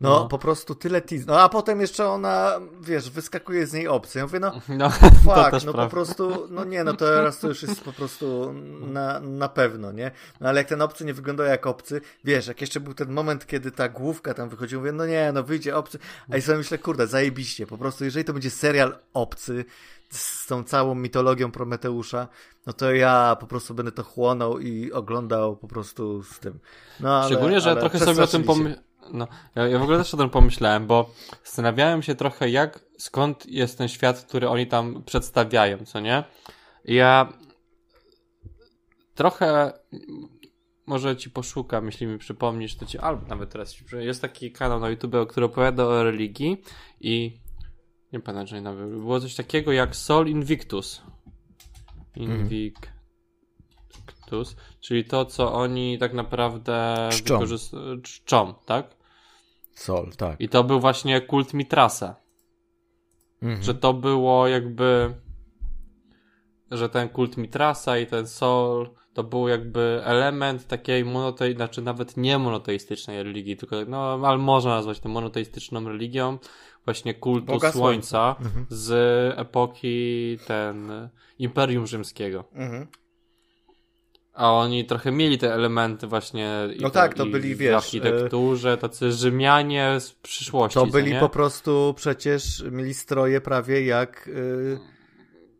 No, no, po prostu tyle teas. No, a potem jeszcze ona, wiesz, wyskakuje z niej obcy. Ja mówię, no, no (laughs) fuck, no po prostu, no nie, no teraz to już jest po prostu na, na pewno, nie? No ale jak ten obcy nie wyglądał jak obcy, wiesz, jak jeszcze był ten moment, kiedy ta główka tam wychodziła, mówię, no nie, no wyjdzie obcy. A i sobie myślę, kurde, zajebiście, po prostu, jeżeli to będzie serial obcy, z tą całą mitologią Prometeusza, no to ja po prostu będę to chłonął i oglądał po prostu z tym. No, ale, Szczególnie, że ale ja trochę sobie o tym pomyślałem no, ja, ja w ogóle też o tym pomyślałem, bo zastanawiałem się trochę, jak, skąd jest ten świat, który oni tam przedstawiają, co nie? Ja trochę może ci poszukam, jeśli mi przypomnisz, to ci, albo nawet teraz jest taki kanał na YouTube, który opowiada o religii i nie pamiętam, czy nawet było coś takiego jak Sol Invictus. Mhm. Invictus. Invictus, czyli to, co oni tak naprawdę czczą, czczą tak? Sol, tak. I to był właśnie kult Mitrasa. Mhm. Że to było jakby. Że ten kult Mitrasa i ten Sol to był jakby element takiej monoteistycznej, znaczy nawet nie monoteistycznej religii, tylko no, ale można nazwać to monoteistyczną religią, właśnie kultu Boga Słońca, Mhm. z epoki ten Imperium Rzymskiego. Mhm. A oni trochę mieli te elementy właśnie. No tak, to byli, w wiesz. W architekturze, tacy Rzymianie z przyszłości. To byli po prostu przecież, mieli stroje prawie jak. Yy,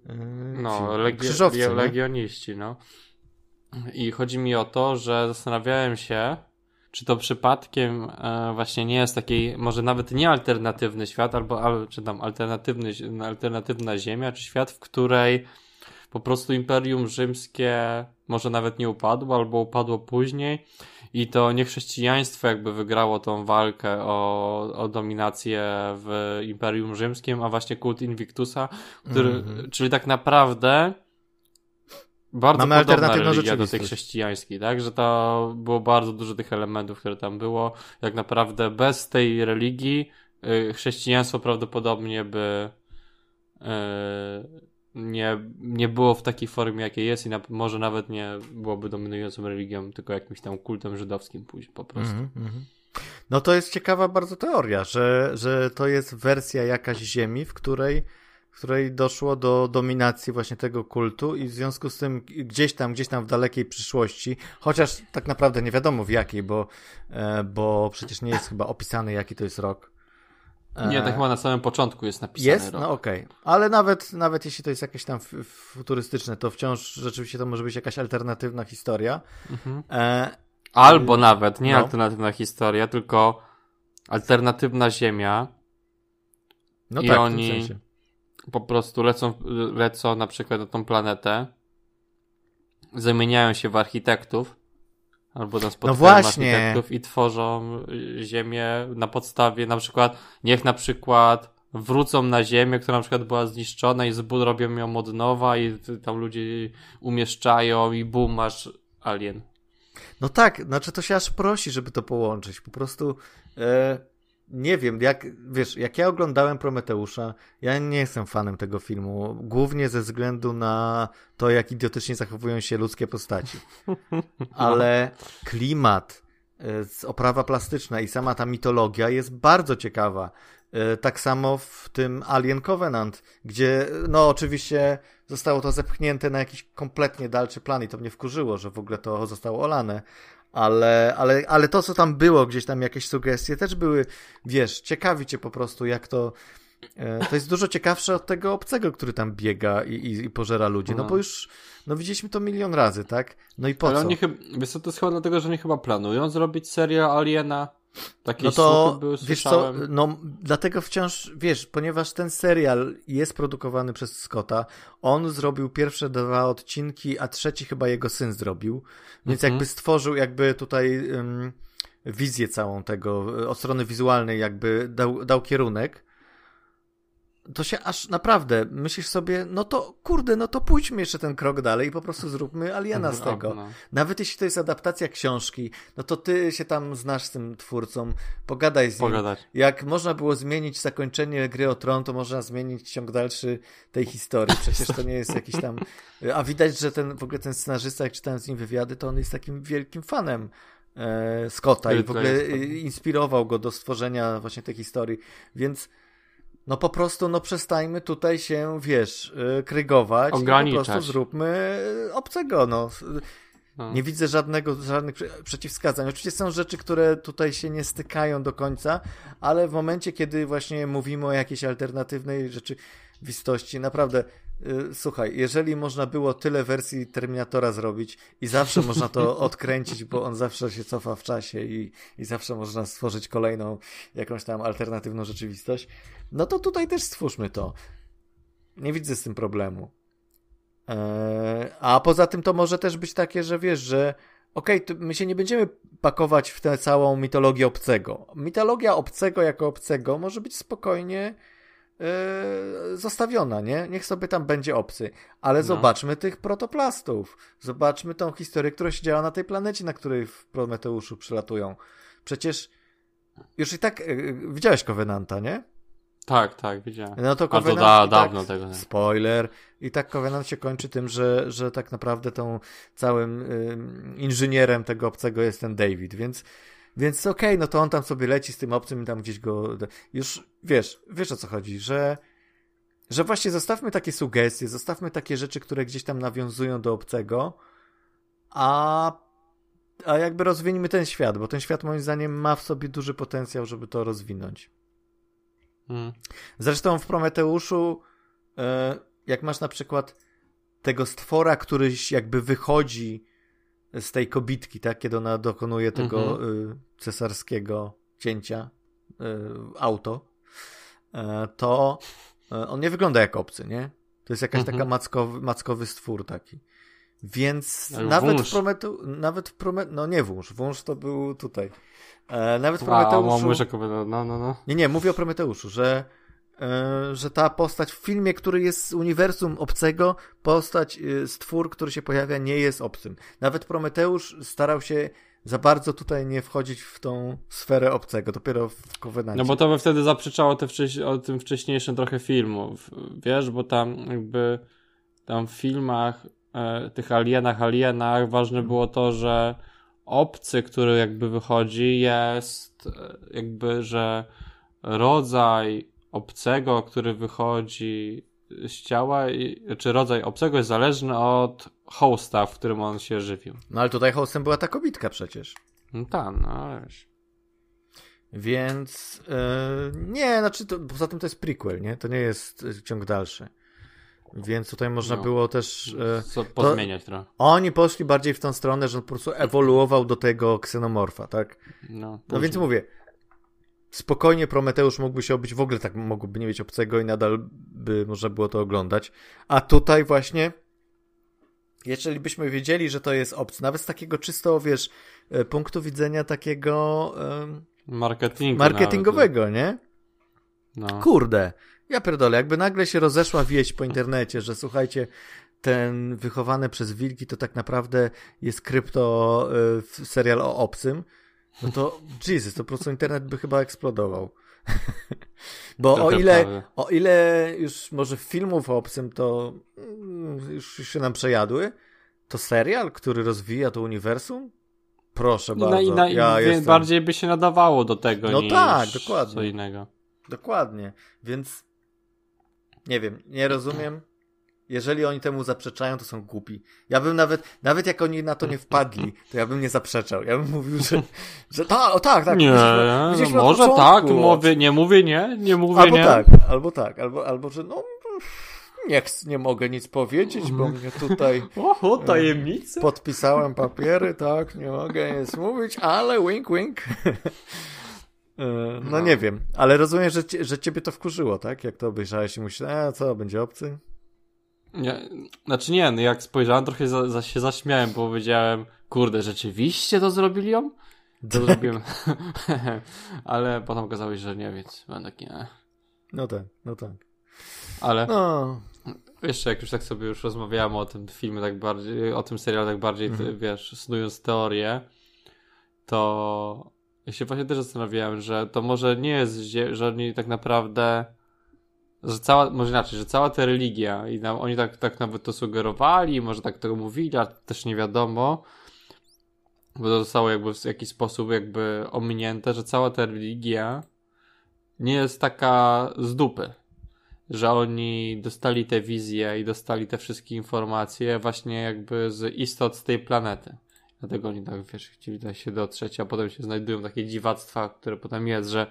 yy, no, legi legioniści, no. I chodzi mi o to, że zastanawiałem się, czy to przypadkiem e, właśnie nie jest taki, może nawet nie alternatywny świat, albo, albo czy tam alternatywny, alternatywna ziemia, czy świat, w której po prostu Imperium Rzymskie może nawet nie upadło, albo upadło później i to niechrześcijaństwo jakby wygrało tą walkę o, o dominację w Imperium Rzymskim, a właśnie kult Invictusa, który, mm -hmm. czyli tak naprawdę bardzo Mamy podobna religia do tej chrześcijańskiej, tak? Że to było bardzo dużo tych elementów, które tam było. Jak naprawdę bez tej religii y, chrześcijaństwo prawdopodobnie by y, nie, nie było w takiej formie, jakiej jest i na, może nawet nie byłoby dominującą religią, tylko jakimś tam kultem żydowskim pójść po prostu. Mm -hmm. No to jest ciekawa bardzo teoria, że, że to jest wersja jakaś ziemi, w której, w której doszło do dominacji właśnie tego kultu i w związku z tym gdzieś tam, gdzieś tam w dalekiej przyszłości, chociaż tak naprawdę nie wiadomo w jakiej, bo, e, bo przecież nie jest chyba opisany jaki to jest rok, nie, to chyba na samym początku jest napisane. Jest? Rok. No okej. Okay. Ale nawet, nawet jeśli to jest jakieś tam futurystyczne, to wciąż rzeczywiście to może być jakaś alternatywna historia. Mhm. E... Albo nawet, nie no. alternatywna historia, tylko alternatywna ziemia. No I tak, oni po prostu lecą, lecą na przykład na tą planetę, zamieniają się w architektów albo na spotkają no właśnie. architektów i tworzą ziemię na podstawie na przykład, niech na przykład wrócą na ziemię, która na przykład była zniszczona i zbud robią ją od nowa i tam ludzie umieszczają i bum, masz alien. No tak, znaczy to się aż prosi, żeby to połączyć. Po prostu e, nie wiem, jak, wiesz, jak ja oglądałem Prometeusza, ja nie jestem fanem tego filmu, głównie ze względu na to, jak idiotycznie zachowują się ludzkie postaci. (laughs) Ale klimat, e, oprawa plastyczna i sama ta mitologia jest bardzo ciekawa. E, tak samo w tym Alien Covenant, gdzie, no oczywiście zostało to zepchnięte na jakiś kompletnie dalszy plan i to mnie wkurzyło, że w ogóle to zostało olane, ale, ale, ale to, co tam było, gdzieś tam jakieś sugestie też były, wiesz, ciekawi cię po prostu, jak to. E, to jest dużo ciekawsze od tego obcego, który tam biega i, i, i pożera ludzi. No. bo już, no widzieliśmy to milion razy, tak? No i po ale co? Oni chyba, to jest chyba dlatego, że oni chyba planują zrobić serię Aliena takie no to, były, wiesz co, no dlatego wciąż, wiesz, ponieważ ten serial jest produkowany przez Scotta, on zrobił pierwsze dwa odcinki, a trzeci chyba jego syn zrobił, więc mhm. jakby stworzył jakby tutaj um, wizję całą tego, od strony wizualnej jakby dał, dał kierunek, to się aż naprawdę myślisz sobie, no to kurde, no to pójdźmy jeszcze ten krok dalej i po prostu zróbmy Aliena z tego. No. Nawet jeśli to jest adaptacja książki, no to ty się tam znasz z tym twórcą, pogadaj z nim. Pogadać. Jak można było zmienić zakończenie gry o tron, to można zmienić ciąg dalszy tej historii. Przecież to nie jest jakiś tam. A widać, że ten w ogóle ten scenarzysta, jak czytałem z nim wywiady, to on jest takim wielkim fanem. E, Scotta i w ogóle inspirował go do stworzenia właśnie tej historii. Więc no po prostu, no przestańmy tutaj się, wiesz, y, krygować Ograniczać. i po prostu zróbmy y, obcego, no. no. Nie widzę żadnego, żadnych przeciwwskazań. Oczywiście są rzeczy, które tutaj się nie stykają do końca, ale w momencie, kiedy właśnie mówimy o jakiejś alternatywnej rzeczywistości, naprawdę Y, słuchaj, jeżeli można było tyle wersji Terminatora zrobić i zawsze można to (laughs) odkręcić, bo on zawsze się cofa w czasie i, i zawsze można stworzyć kolejną jakąś tam alternatywną rzeczywistość, no to tutaj też stwórzmy to. Nie widzę z tym problemu. Eee, a poza tym to może też być takie, że wiesz, że okej, okay, my się nie będziemy pakować w tę całą mitologię obcego. Mitologia obcego jako obcego może być spokojnie Yy, zostawiona, nie? Niech sobie tam będzie obcy. Ale no. zobaczmy tych protoplastów. Zobaczmy tą historię, która się działa na tej planecie, na której w Prometeuszu przylatują. Przecież już i tak yy, widziałeś Covenanta, nie? Tak, tak, widziałem. No to Covenant, da, tak, dawno tego. Nie. Spoiler. I tak Covenant się kończy tym, że, że tak naprawdę tą całym yy, inżynierem tego obcego jest ten David, więc więc okej, okay, no to on tam sobie leci z tym obcym i tam gdzieś go... Już wiesz, wiesz o co chodzi, że że właśnie zostawmy takie sugestie, zostawmy takie rzeczy, które gdzieś tam nawiązują do obcego, a, a jakby rozwiniemy ten świat, bo ten świat moim zdaniem ma w sobie duży potencjał, żeby to rozwinąć. Hmm. Zresztą w Prometeuszu, e, jak masz na przykład tego stwora, który jakby wychodzi z tej kobitki, tak, kiedy ona dokonuje tego mhm. Y, cesarskiego cięcia y, auto, e, to e, on nie wygląda jak obcy, nie? To jest jakaś mhm. taka mackowy, mackowy stwór taki. Więc nawet wąż. w Prometeu, nawet w Prometeu, no nie wąż, wąż to był tutaj. E, nawet w Prometeuszu... A, no, no, no. Nie, nie, mówię o Prometeuszu, że E, że ta postać w filmie, który jest z uniwersum obcego, postać, e, stwór, który się pojawia, nie jest obcym. Nawet Prometeusz starał się za bardzo tutaj nie wchodzić w tą sferę obcego, dopiero w Covenancie. No bo to by wtedy zaprzeczało te wcześ- o tym wcześniejszym trochę filmów, wiesz, bo tam jakby tam w filmach tych alienach, alienach ważne było to, że obcy, który jakby wychodzi jest e, jakby, że rodzaj obcego, który wychodzi z ciała, czy rodzaj obcego jest zależny od hosta, w którym on się żywił. No ale tutaj hostem była ta kobitka przecież. No tak, no wiesz. Więc yy, nie, znaczy to, poza tym to jest prequel, nie? To nie jest ciąg dalszy. Więc tutaj można no, było też. E, co pozmieniać trochę. Oni poszli bardziej w tą stronę, że on po prostu ewoluował do tego ksenomorfa, tak? No, no więc mówię, spokojnie Prometeusz mógłby się obyć, w ogóle tak mógłby nie mieć obcego i nadal by można było to oglądać. A tutaj właśnie, jeżeli byśmy wiedzieli, że to jest obcy, nawet z takiego czysto, wiesz, e, punktu widzenia takiego um, marketingowego, nawet. nie? No. Kurde, ja pierdolę, jakby nagle się rozeszła wieść po internecie, że słuchajcie, ten wychowany przez wilki to tak naprawdę jest krypto y, serial o obcym, no to Jesus, to po prostu internet by chyba eksplodował. (laughs) Bo o ile, o ile już może filmów o obcym to mm, już, już się nam przejadły, to serial, który rozwija to uniwersum? Proszę I bardzo. Na, i na, ja jestem... Bardziej by się nadawało do tego no niż tak, dokładnie. co innego. Dokładnie. Więc nie wiem, nie rozumiem jeżeli oni temu zaprzeczają, to są głupi. Ja bym nawet, nawet jak oni na to nie wpadli, to ja bym nie zaprzeczał. Ja bym mówił, że, że ta, o tak, tak. Nie, no może tak, mówię, nie mówię nie, nie mówię albo nie. tak, albo tak, albo, albo że no, nie, nie mogę nic powiedzieć, bo mnie tutaj (laughs) Oho, tajemnice. Podpisałem papiery, tak, nie mogę nic mówić, ale wink, wink. (laughs) E, no, no, nie wiem, ale rozumiem, że, że ciebie to wkurzyło, tak? Jak to obejrzałeś i myślałeś, a co, będzie obcy? Nie, znaczy nie, no jak spojrzałem, trochę za, za, się zaśmiałem, bo powiedziałem, kurde, rzeczywiście to zrobili ją? To zrobiłem. (laughs) ale potem okazało się, że nie, więc będę taki, nie. No tak, no tak. Ale No, jeszcze jak już tak sobie już rozmawiałem o tym filmie tak bardziej, o tym serialu tak bardziej, Mhm. ty, wiesz, studiując teorię, to ja się właśnie też zastanawiałem, że to może nie jest, że oni tak naprawdę, że cała, może inaczej, że cała ta religia i oni tak, tak nawet to sugerowali, może tak to mówili, ale też nie wiadomo, bo to zostało jakby w jakiś sposób jakby ominięte, że cała ta religia nie jest taka z dupy. Że oni dostali te wizje i dostali te wszystkie informacje właśnie jakby z istot z tej planety. Dlatego oni tak, wiesz, chcieli da się dotrzeć, a potem się znajdują takie dziwactwa, które potem jest, że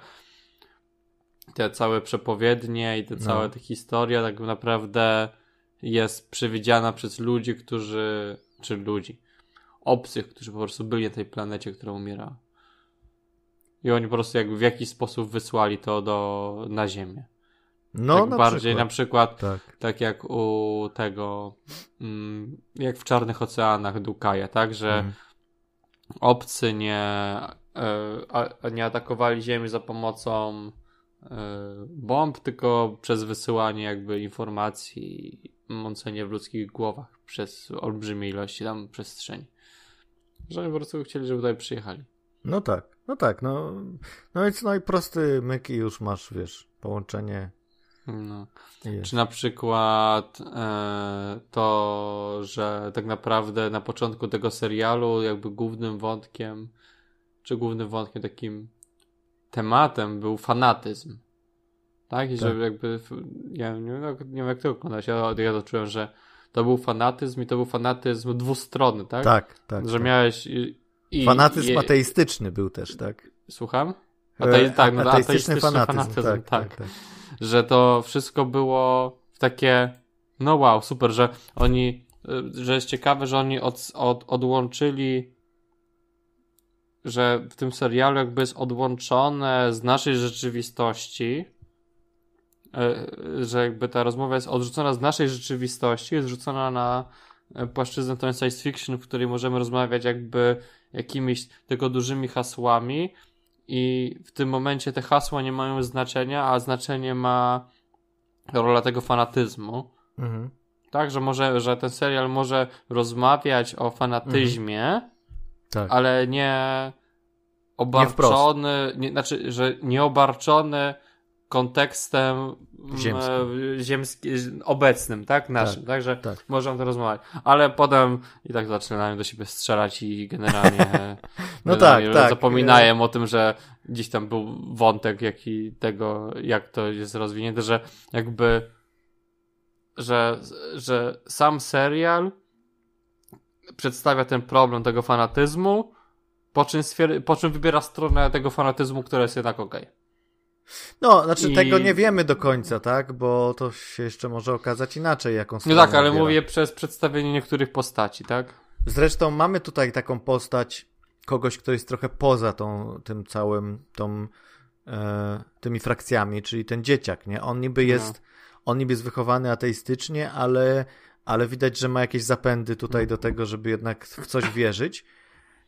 te całe przepowiednie i te No. całe te historie tak naprawdę jest przewidziana przez ludzi, którzy, czy ludzi, obcych, którzy po prostu byli na tej planecie, która umierała. I oni po prostu jakby w jakiś sposób wysłali to do, na Ziemię. No tak na bardziej przykład. na przykład Tak. tak jak u tego, mm, jak w Czarnych Oceanach Dukaja, tak, że Mhm. obcy nie, a nie atakowali Ziemi za pomocą e, bomb, tylko przez wysyłanie jakby informacji i mącenie w ludzkich głowach przez olbrzymie ilości tam przestrzeni. Że oni po prostu chcieli, żeby tutaj przyjechali. No tak, no tak, no. No więc no i prosty myk i już masz, wiesz, połączenie No. jest. Czy na przykład e, to, że tak naprawdę na początku tego serialu jakby głównym wątkiem, czy głównym wątkiem takim tematem był fanatyzm. Tak? I że Tak. jakby, ja nie wiem, jak- nie wiem jak to oglądać, ja, ja to czułem, że to był fanatyzm i to był fanatyzm dwustronny, tak? Tak, tak. Że tak. miałeś i, i, Fanatyzm i, ateistyczny był też, tak? Słucham? E, Atei- tak, no, ateistyczny ateistyczny fanatyzm, fanatyzm, tak, tak. tak, tak. Że to wszystko było takie, no wow, super, że oni, y, że jest ciekawe, że oni od, od, odłączyli, że w tym serialu jakby jest odłączone z naszej rzeczywistości, y, że jakby ta rozmowa jest odrzucona z naszej rzeczywistości, jest rzucona na y, płaszczyznę tą science fiction, w której możemy rozmawiać jakby jakimiś tylko dużymi hasłami, i w tym momencie te hasła nie mają znaczenia, a znaczenie ma rola tego fanatyzmu. Mhm. Tak, że może, że ten serial może rozmawiać o fanatyzmie, Tak. ale nie obarczony, nie, znaczy, że nie obarczony kontekstem mm, Ziemskim. ziemski, obecnym, tak? Naszym, Tak, tak, że tak. możemy to rozmawiać. Ale potem i tak zaczynają do siebie strzelać i generalnie (laughs) No generalnie tak, tak. zapominają o tym, że gdzieś tam był wątek jaki tego, jak to jest rozwinięte, że jakby że, że sam serial przedstawia ten problem tego fanatyzmu, po czym, po czym wybiera stronę tego fanatyzmu, która jest jednak okej. No, znaczy I- tego nie wiemy do końca, tak? Bo to się jeszcze może okazać inaczej, jaką No tak, ale mówię przez przedstawienie niektórych postaci, tak? Zresztą mamy tutaj taką postać kogoś, kto jest trochę poza tą, tym całym, tą, e, tymi frakcjami, czyli ten dzieciak, nie? On niby No. jest, on niby jest wychowany ateistycznie, ale, ale widać, że ma jakieś zapędy tutaj do tego, żeby jednak w coś wierzyć.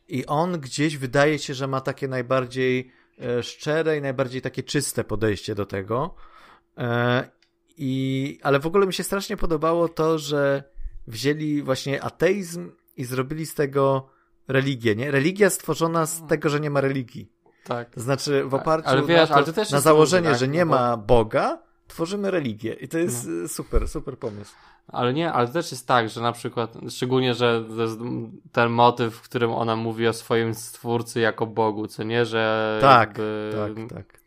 I on gdzieś wydaje się, że ma takie najbardziej szczere i najbardziej takie czyste podejście do tego. E, i, ale w ogóle mi się strasznie podobało to, że wzięli właśnie ateizm i zrobili z tego religię, nie? Religia stworzona z tego, że nie ma religii. Tak. To znaczy w oparciu Ale wiesz, na, to, ale to na założenie, tak? że nie No ma Boga, tworzymy religię. I to jest e, super, super pomysł. Ale nie, ale też jest tak, że na przykład, szczególnie, że ten motyw, w którym ona mówi o swoim stwórcy jako Bogu, co nie, że Tak, jakby... tak, tak.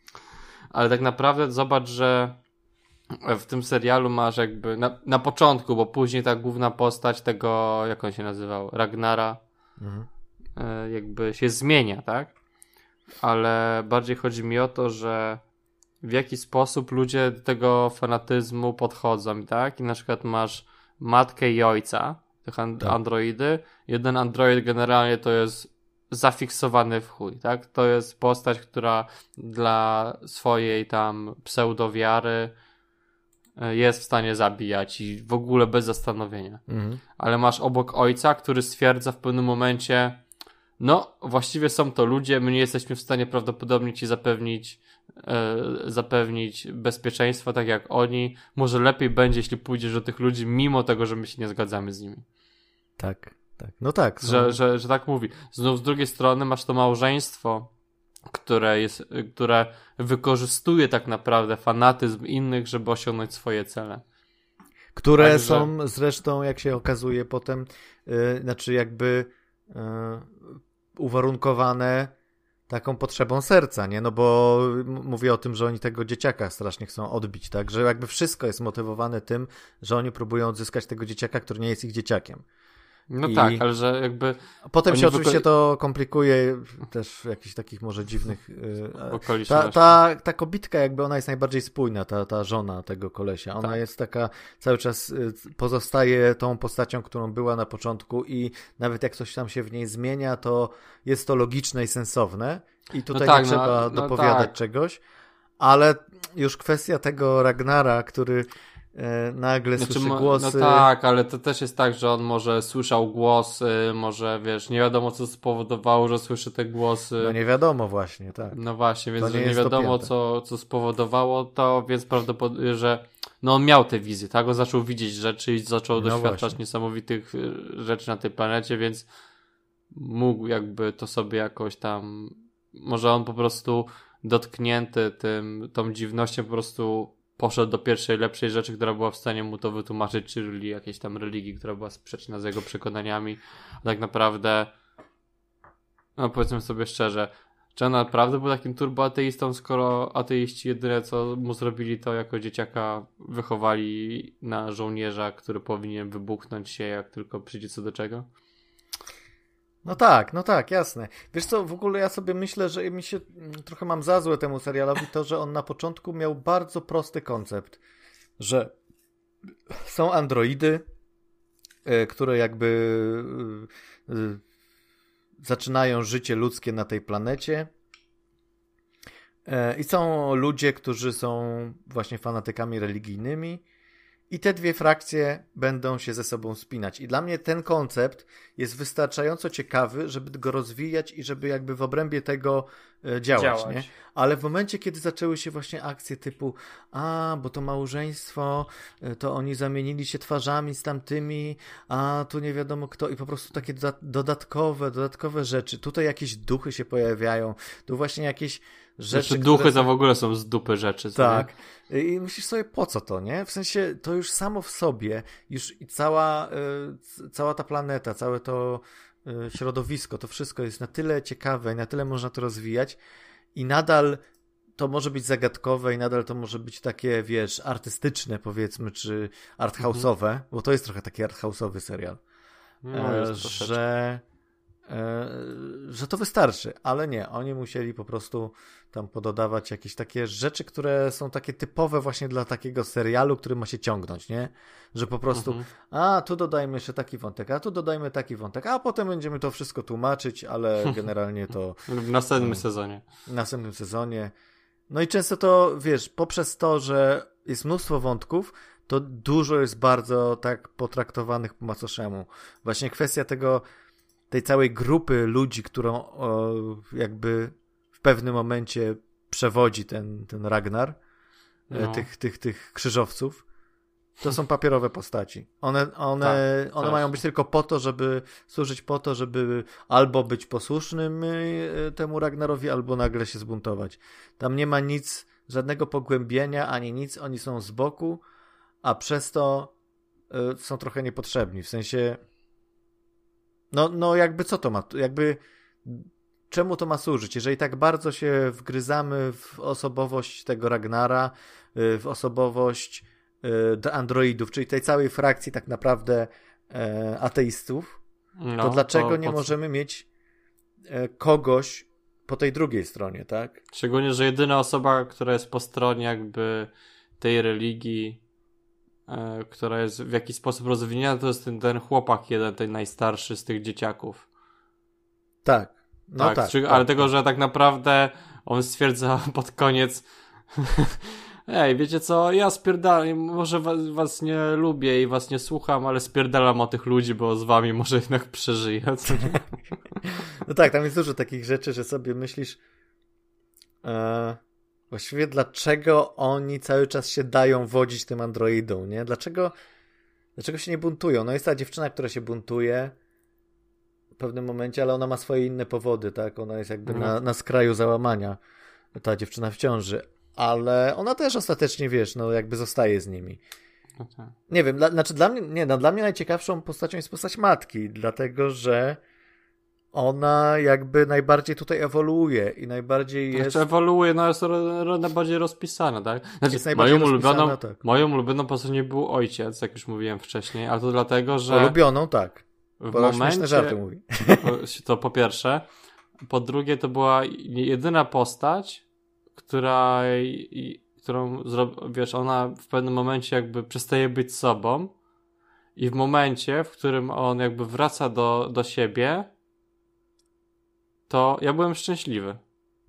Ale tak naprawdę zobacz, że w tym serialu masz jakby na, na początku, bo później ta główna postać tego, jak on się nazywał, Ragnara, Mhm. e, jakby się zmienia, tak? Ale bardziej chodzi mi o to, że w jaki sposób ludzie do tego fanatyzmu podchodzą, tak? I na przykład masz matkę i ojca, tych an- Tak. androidy. Jeden android generalnie to jest zafiksowany w chuj, tak? To jest postać, która dla swojej tam pseudowiary e, jest w stanie zabijać i w ogóle bez zastanowienia Mhm. ale masz obok ojca, który stwierdza w pewnym momencie, no, właściwie są to ludzie, my nie jesteśmy w stanie prawdopodobnie ci zapewnić, zapewnić bezpieczeństwa tak jak oni. Może lepiej będzie, jeśli pójdziesz do tych ludzi, mimo tego, że my się nie zgadzamy z nimi. Tak, tak. No tak. Są... Że, że, że tak mówi. Znów z drugiej strony masz to małżeństwo, które jest, które wykorzystuje tak naprawdę fanatyzm innych, żeby osiągnąć swoje cele. Które Także... są zresztą, jak się okazuje potem, yy, znaczy jakby yy, uwarunkowane taką potrzebą serca, nie? No bo mówię o tym, że oni tego dzieciaka strasznie chcą odbić, tak? Że jakby wszystko jest motywowane tym, że oni próbują odzyskać tego dzieciaka, który nie jest ich dzieciakiem. No I... tak, ale że jakby. Potem się oczywiście wyko... to komplikuje też w jakichś takich może dziwnych. Y, ta, ta, ta kobitka, jakby ona jest najbardziej spójna, ta, ta żona tego kolesia. Ona tak. jest taka cały czas y, pozostaje tą postacią, którą była na początku, i nawet jak coś tam się w niej zmienia, to jest to logiczne i sensowne. I tutaj no tak, nie no, trzeba no, dopowiadać tak. czegoś. Ale już kwestia tego Ragnara, który E, nagle znaczy, słyszy głosy. No tak, ale to też jest tak, że on może słyszał głosy, może wiesz, nie wiadomo co spowodowało, że słyszy te głosy. No nie wiadomo właśnie, tak. No właśnie, więc nie, nie wiadomo co, co spowodowało to, więc prawdopodobnie, że no on miał te wizje, tak? On zaczął widzieć rzeczy i zaczął no doświadczać właśnie. niesamowitych y, rzeczy na tej planecie, więc mógł jakby to sobie jakoś tam, może on po prostu dotknięty tym, tą dziwnością po prostu poszedł do pierwszej lepszej rzeczy, która była w stanie mu to wytłumaczyć, czyli jakiejś tam religii, która była sprzeczna z jego przekonaniami. A tak naprawdę, no powiedzmy sobie szczerze, czy on naprawdę był takim turboateistą, skoro ateiści jedyne co mu zrobili to jako dzieciaka wychowali na żołnierza, który powinien wybuchnąć się jak tylko przyjdzie co do czego? No tak, no tak, jasne. Wiesz co, w ogóle ja sobie myślę, że mi się mm, trochę mam za złe temu serialowi to, że on na początku miał bardzo prosty koncept, że są androidy, e, które jakby e, e, zaczynają życie ludzkie na tej planecie. I są ludzie, którzy są właśnie fanatykami religijnymi i te dwie frakcje będą się ze sobą spinać. I dla mnie ten koncept jest wystarczająco ciekawy, żeby go rozwijać i żeby jakby w obrębie tego e, działać, działać. Nie? Ale w momencie, kiedy zaczęły się właśnie akcje typu a, bo to małżeństwo, e, to oni zamienili się twarzami z tamtymi, a tu nie wiadomo kto i po prostu takie dodatkowe, dodatkowe rzeczy. Tutaj jakieś duchy się pojawiają, tu właśnie jakieś rzeczy. Znaczy, duchy to w ogóle są z dupy rzeczy. Tak. Nie? I myślisz sobie, po co to, nie? W sensie, to już samo w sobie, już i cała, y, cała ta planeta, całe to y, środowisko, to wszystko jest na tyle ciekawe i na tyle można to rozwijać i nadal to może być zagadkowe i nadal to może być takie, wiesz, artystyczne powiedzmy, czy arthouse'owe, mhm. bo to jest trochę taki arthouse'owy serial. No, e, że E, że to wystarczy, ale nie, oni musieli po prostu tam pododawać jakieś takie rzeczy, które są takie typowe właśnie dla takiego serialu, który ma się ciągnąć, nie? Że po prostu, mhm. a tu dodajmy jeszcze taki wątek, a tu dodajmy taki wątek, a potem będziemy to wszystko tłumaczyć, ale (laughs) generalnie to... w następnym um, sezonie. W następnym sezonie. No i często to, wiesz, poprzez to, że jest mnóstwo wątków, to dużo jest bardzo tak potraktowanych po macoszemu. Właśnie kwestia tego, tej całej grupy ludzi, którą o, jakby w pewnym momencie przewodzi ten, ten Ragnar, e, no. tych, tych, tych krzyżowców, to są papierowe postaci. One, one, tak, one mają być tylko po to, żeby służyć po to, żeby albo być posłusznym e, temu Ragnarowi, albo nagle się zbuntować. Tam nie ma nic, żadnego pogłębienia, ani nic, oni są z boku, a przez to y, są trochę niepotrzebni. W sensie no, no jakby co to ma, jakby czemu to ma służyć? Jeżeli tak bardzo się wgryzamy w osobowość tego Ragnara, y, w osobowość y, androidów, czyli tej całej frakcji tak naprawdę e, ateistów, no, to dlaczego to nie możemy mieć e, kogoś po tej drugiej stronie, tak? Szczególnie, że jedyna osoba, która jest po stronie jakby tej religii która jest w jakiś sposób rozwinięta, to jest ten, ten chłopak jeden, ten najstarszy z tych dzieciaków. Tak. No tak, tak, czy, tak ale tak, tego, że tak naprawdę on stwierdza (laughs) pod koniec (laughs) Ej, wiecie co, ja spierdalam, może was, was, nie lubię i was nie słucham, ale spierdalam o tych ludzi, bo z wami może jednak przeżyję. (laughs) No tak, tam jest dużo takich rzeczy, że sobie myślisz e, właściwie dlaczego oni cały czas się dają wodzić tym androidą, nie? Dlaczego, dlaczego się nie buntują? No jest ta dziewczyna, która się buntuje w pewnym momencie, ale ona ma swoje inne powody, tak? Ona jest jakby na, na skraju załamania, ta dziewczyna w ciąży, ale ona też ostatecznie, wiesz, no jakby zostaje z nimi. No tak. Nie wiem, dla, znaczy dla mnie, nie, no, dla mnie najciekawszą postacią jest postać matki, dlatego że ona jakby najbardziej tutaj ewoluuje i najbardziej znaczy, jest... Znaczy ewoluuje, no jest najbardziej rozpisana, tak? Znaczy, jest najbardziej moją ulubioną, tak. moją ulubioną postacią nie był ojciec, jak już mówiłem wcześniej, ale to dlatego, że... Ulubioną, tak. W Bo momencie... żarty mówi. (laughs) To po pierwsze. Po drugie, to była jedyna postać, która którą, wiesz, ona w pewnym momencie jakby przestaje być sobą i w momencie, w którym on jakby wraca do, do siebie, to ja byłem szczęśliwy.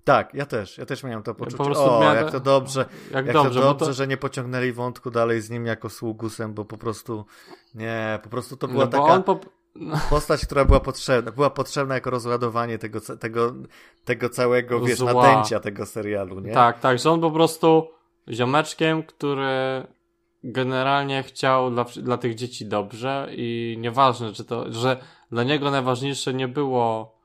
Tak, ja też. Ja też miałem to poczucie. Ja po o, miałem... jak to dobrze, jak, jak dobrze, to dobrze to... że nie pociągnęli wątku dalej z nim jako sługusem, bo po prostu nie, po prostu to była no, taka po... postać, która była potrzebna. Była potrzebna jako rozładowanie tego, tego, tego całego, wiesz, Zła. nadęcia tego serialu, nie? Tak, tak, że on po prostu ziomeczkiem, który generalnie chciał dla, dla tych dzieci dobrze i nieważne, czy to, że dla niego najważniejsze nie było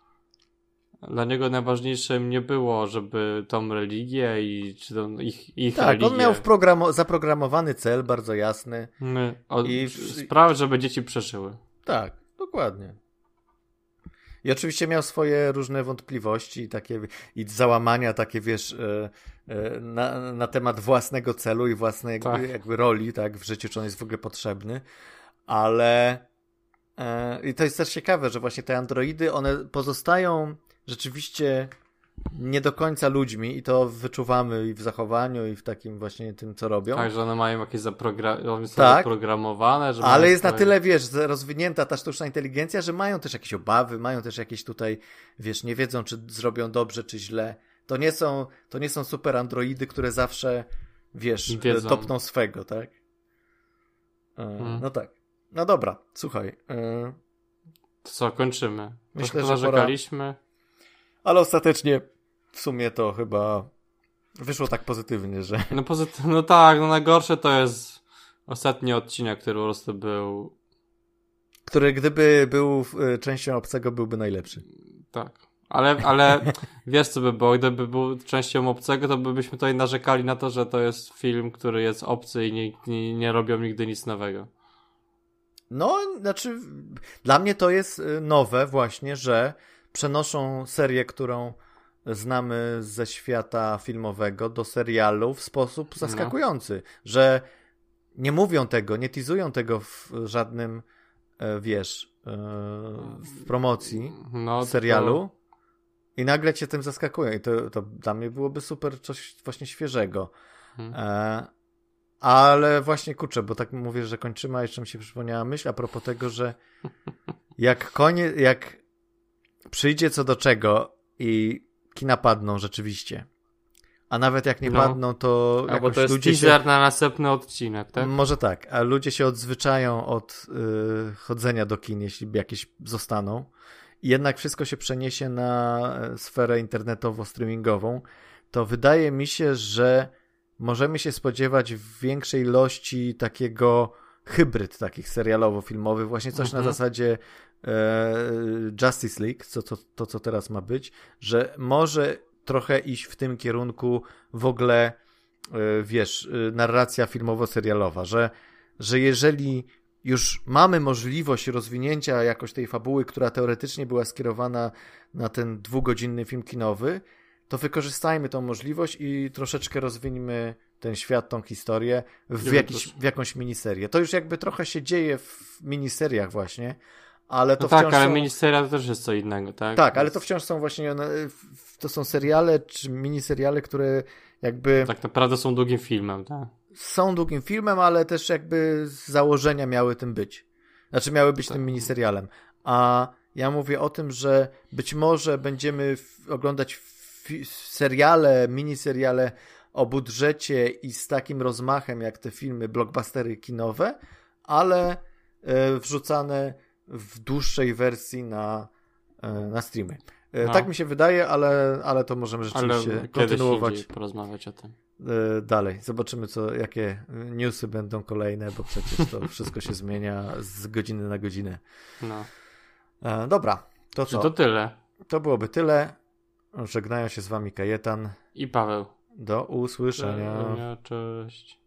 dla niego najważniejszym nie było, żeby tą religię i czy tą ich, ich tak, religię... on miał wprogramo- zaprogramowany cel bardzo jasny. My, o, I sprawy, żeby dzieci przeżyły. Tak, dokładnie. I oczywiście miał swoje różne wątpliwości takie, i załamania takie, wiesz, e, e, na, na temat własnego celu i własnej tak. jakby, jakby roli, tak, w życiu, czy on jest w ogóle potrzebny, ale e, i to jest też ciekawe, że właśnie te androidy, one pozostają rzeczywiście nie do końca ludźmi i to wyczuwamy i w zachowaniu i w takim właśnie tym, co robią. Tak, że one mają jakieś zaprogra- tak, zaprogramowane. Że ale jest swoje... na tyle, wiesz, rozwinięta ta sztuczna inteligencja, że mają też jakieś obawy, mają też jakieś tutaj, wiesz, nie wiedzą, czy zrobią dobrze, czy źle. To nie są, to nie są super androidy, które zawsze, wiesz, Wiedzą. topną swego, tak? Hmm. No tak. No dobra, słuchaj. E, to co, kończymy. Myślę, że narzekaliśmy. Pora... Ale ostatecznie w sumie to chyba wyszło tak pozytywnie, że. (laughs) No, pozytyw... no tak, no najgorsze to jest ostatni odcinek, który po prostu był. Który gdyby był y, częścią obcego, byłby najlepszy. Tak. Ale, ale (laughs) wiesz co by było, gdyby był częścią obcego, to byśmy tutaj narzekali na to, że to jest film, który jest obcy i nie, nie, nie robią nigdy nic nowego. No, znaczy, dla mnie to jest y, nowe właśnie, że przenoszą serię, którą znamy ze świata filmowego do serialu w sposób no. zaskakujący, no. że nie mówią tego, nie tizują tego w żadnym, e, wiesz, e, w promocji no, serialu to... i nagle cię tym zaskakują i to, to dla mnie byłoby super coś właśnie świeżego. Hmm. E, ale właśnie kurczę, bo tak mówię, że kończymy, a jeszcze mi się przypomniała myśl a propos tego, że (laughs) jak konie, jak przyjdzie co do czego i kina padną rzeczywiście. A nawet jak nie no. padną, to A bo to jest ludzie teaser się... na następny odcinek, tak? Może tak, a ludzie się odzwyczają od y, chodzenia do kin, jeśli jakieś zostaną. I jednak wszystko się przeniesie na e, sferę internetowo-streamingową, to wydaje mi się, że możemy się spodziewać w większej ilości takiego hybryd takich serialowo-filmowych, właśnie coś mhm. na zasadzie Justice League, co, to, to co teraz ma być, że może trochę iść w tym kierunku w ogóle, e, wiesz, e, narracja filmowo-serialowa, że, że jeżeli już mamy możliwość rozwinięcia jakoś tej fabuły, która teoretycznie była skierowana na ten dwugodzinny film kinowy, to wykorzystajmy tą możliwość i troszeczkę rozwiniemy ten świat, tą historię w, jakiś, w jakąś miniserię. To już jakby trochę się dzieje w miniseriach właśnie, ale to no tak, ale są... miniseria to też jest co innego, tak? Tak, ale to wciąż są właśnie, to są seriale czy miniseriale, które jakby... Tak naprawdę są długim filmem, tak? Są długim filmem, ale też jakby z założenia miały tym być. Znaczy miały być tak. tym miniserialem. A ja mówię o tym, że być może będziemy oglądać seriale, miniseriale o budżecie i z takim rozmachem jak te filmy, blockbustery kinowe, ale e, wrzucane w dłuższej wersji na, e, na streamy. E, no. Tak mi się wydaje, ale, ale to możemy rzeczywiście ale kontynuować. porozmawiać o tym. E, dalej. Zobaczymy, co, jakie newsy będą kolejne, bo przecież to (laughs) wszystko się zmienia z godziny na godzinę. No. Dobra, to co? To tyle. To byłoby tyle. Żegnają się z wami Kajetan i Paweł. Do usłyszenia. Cześć.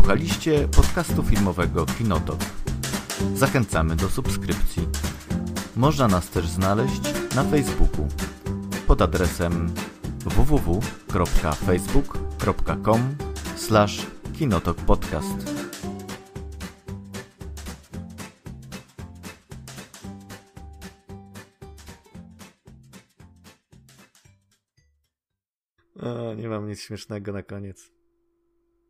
Słuchaliście podcastu filmowego Kinotok. Zachęcamy do subskrypcji. Można nas też znaleźć na Facebooku pod adresem www.facebook.com kinotokpodcast. Nie mam nic śmiesznego na koniec.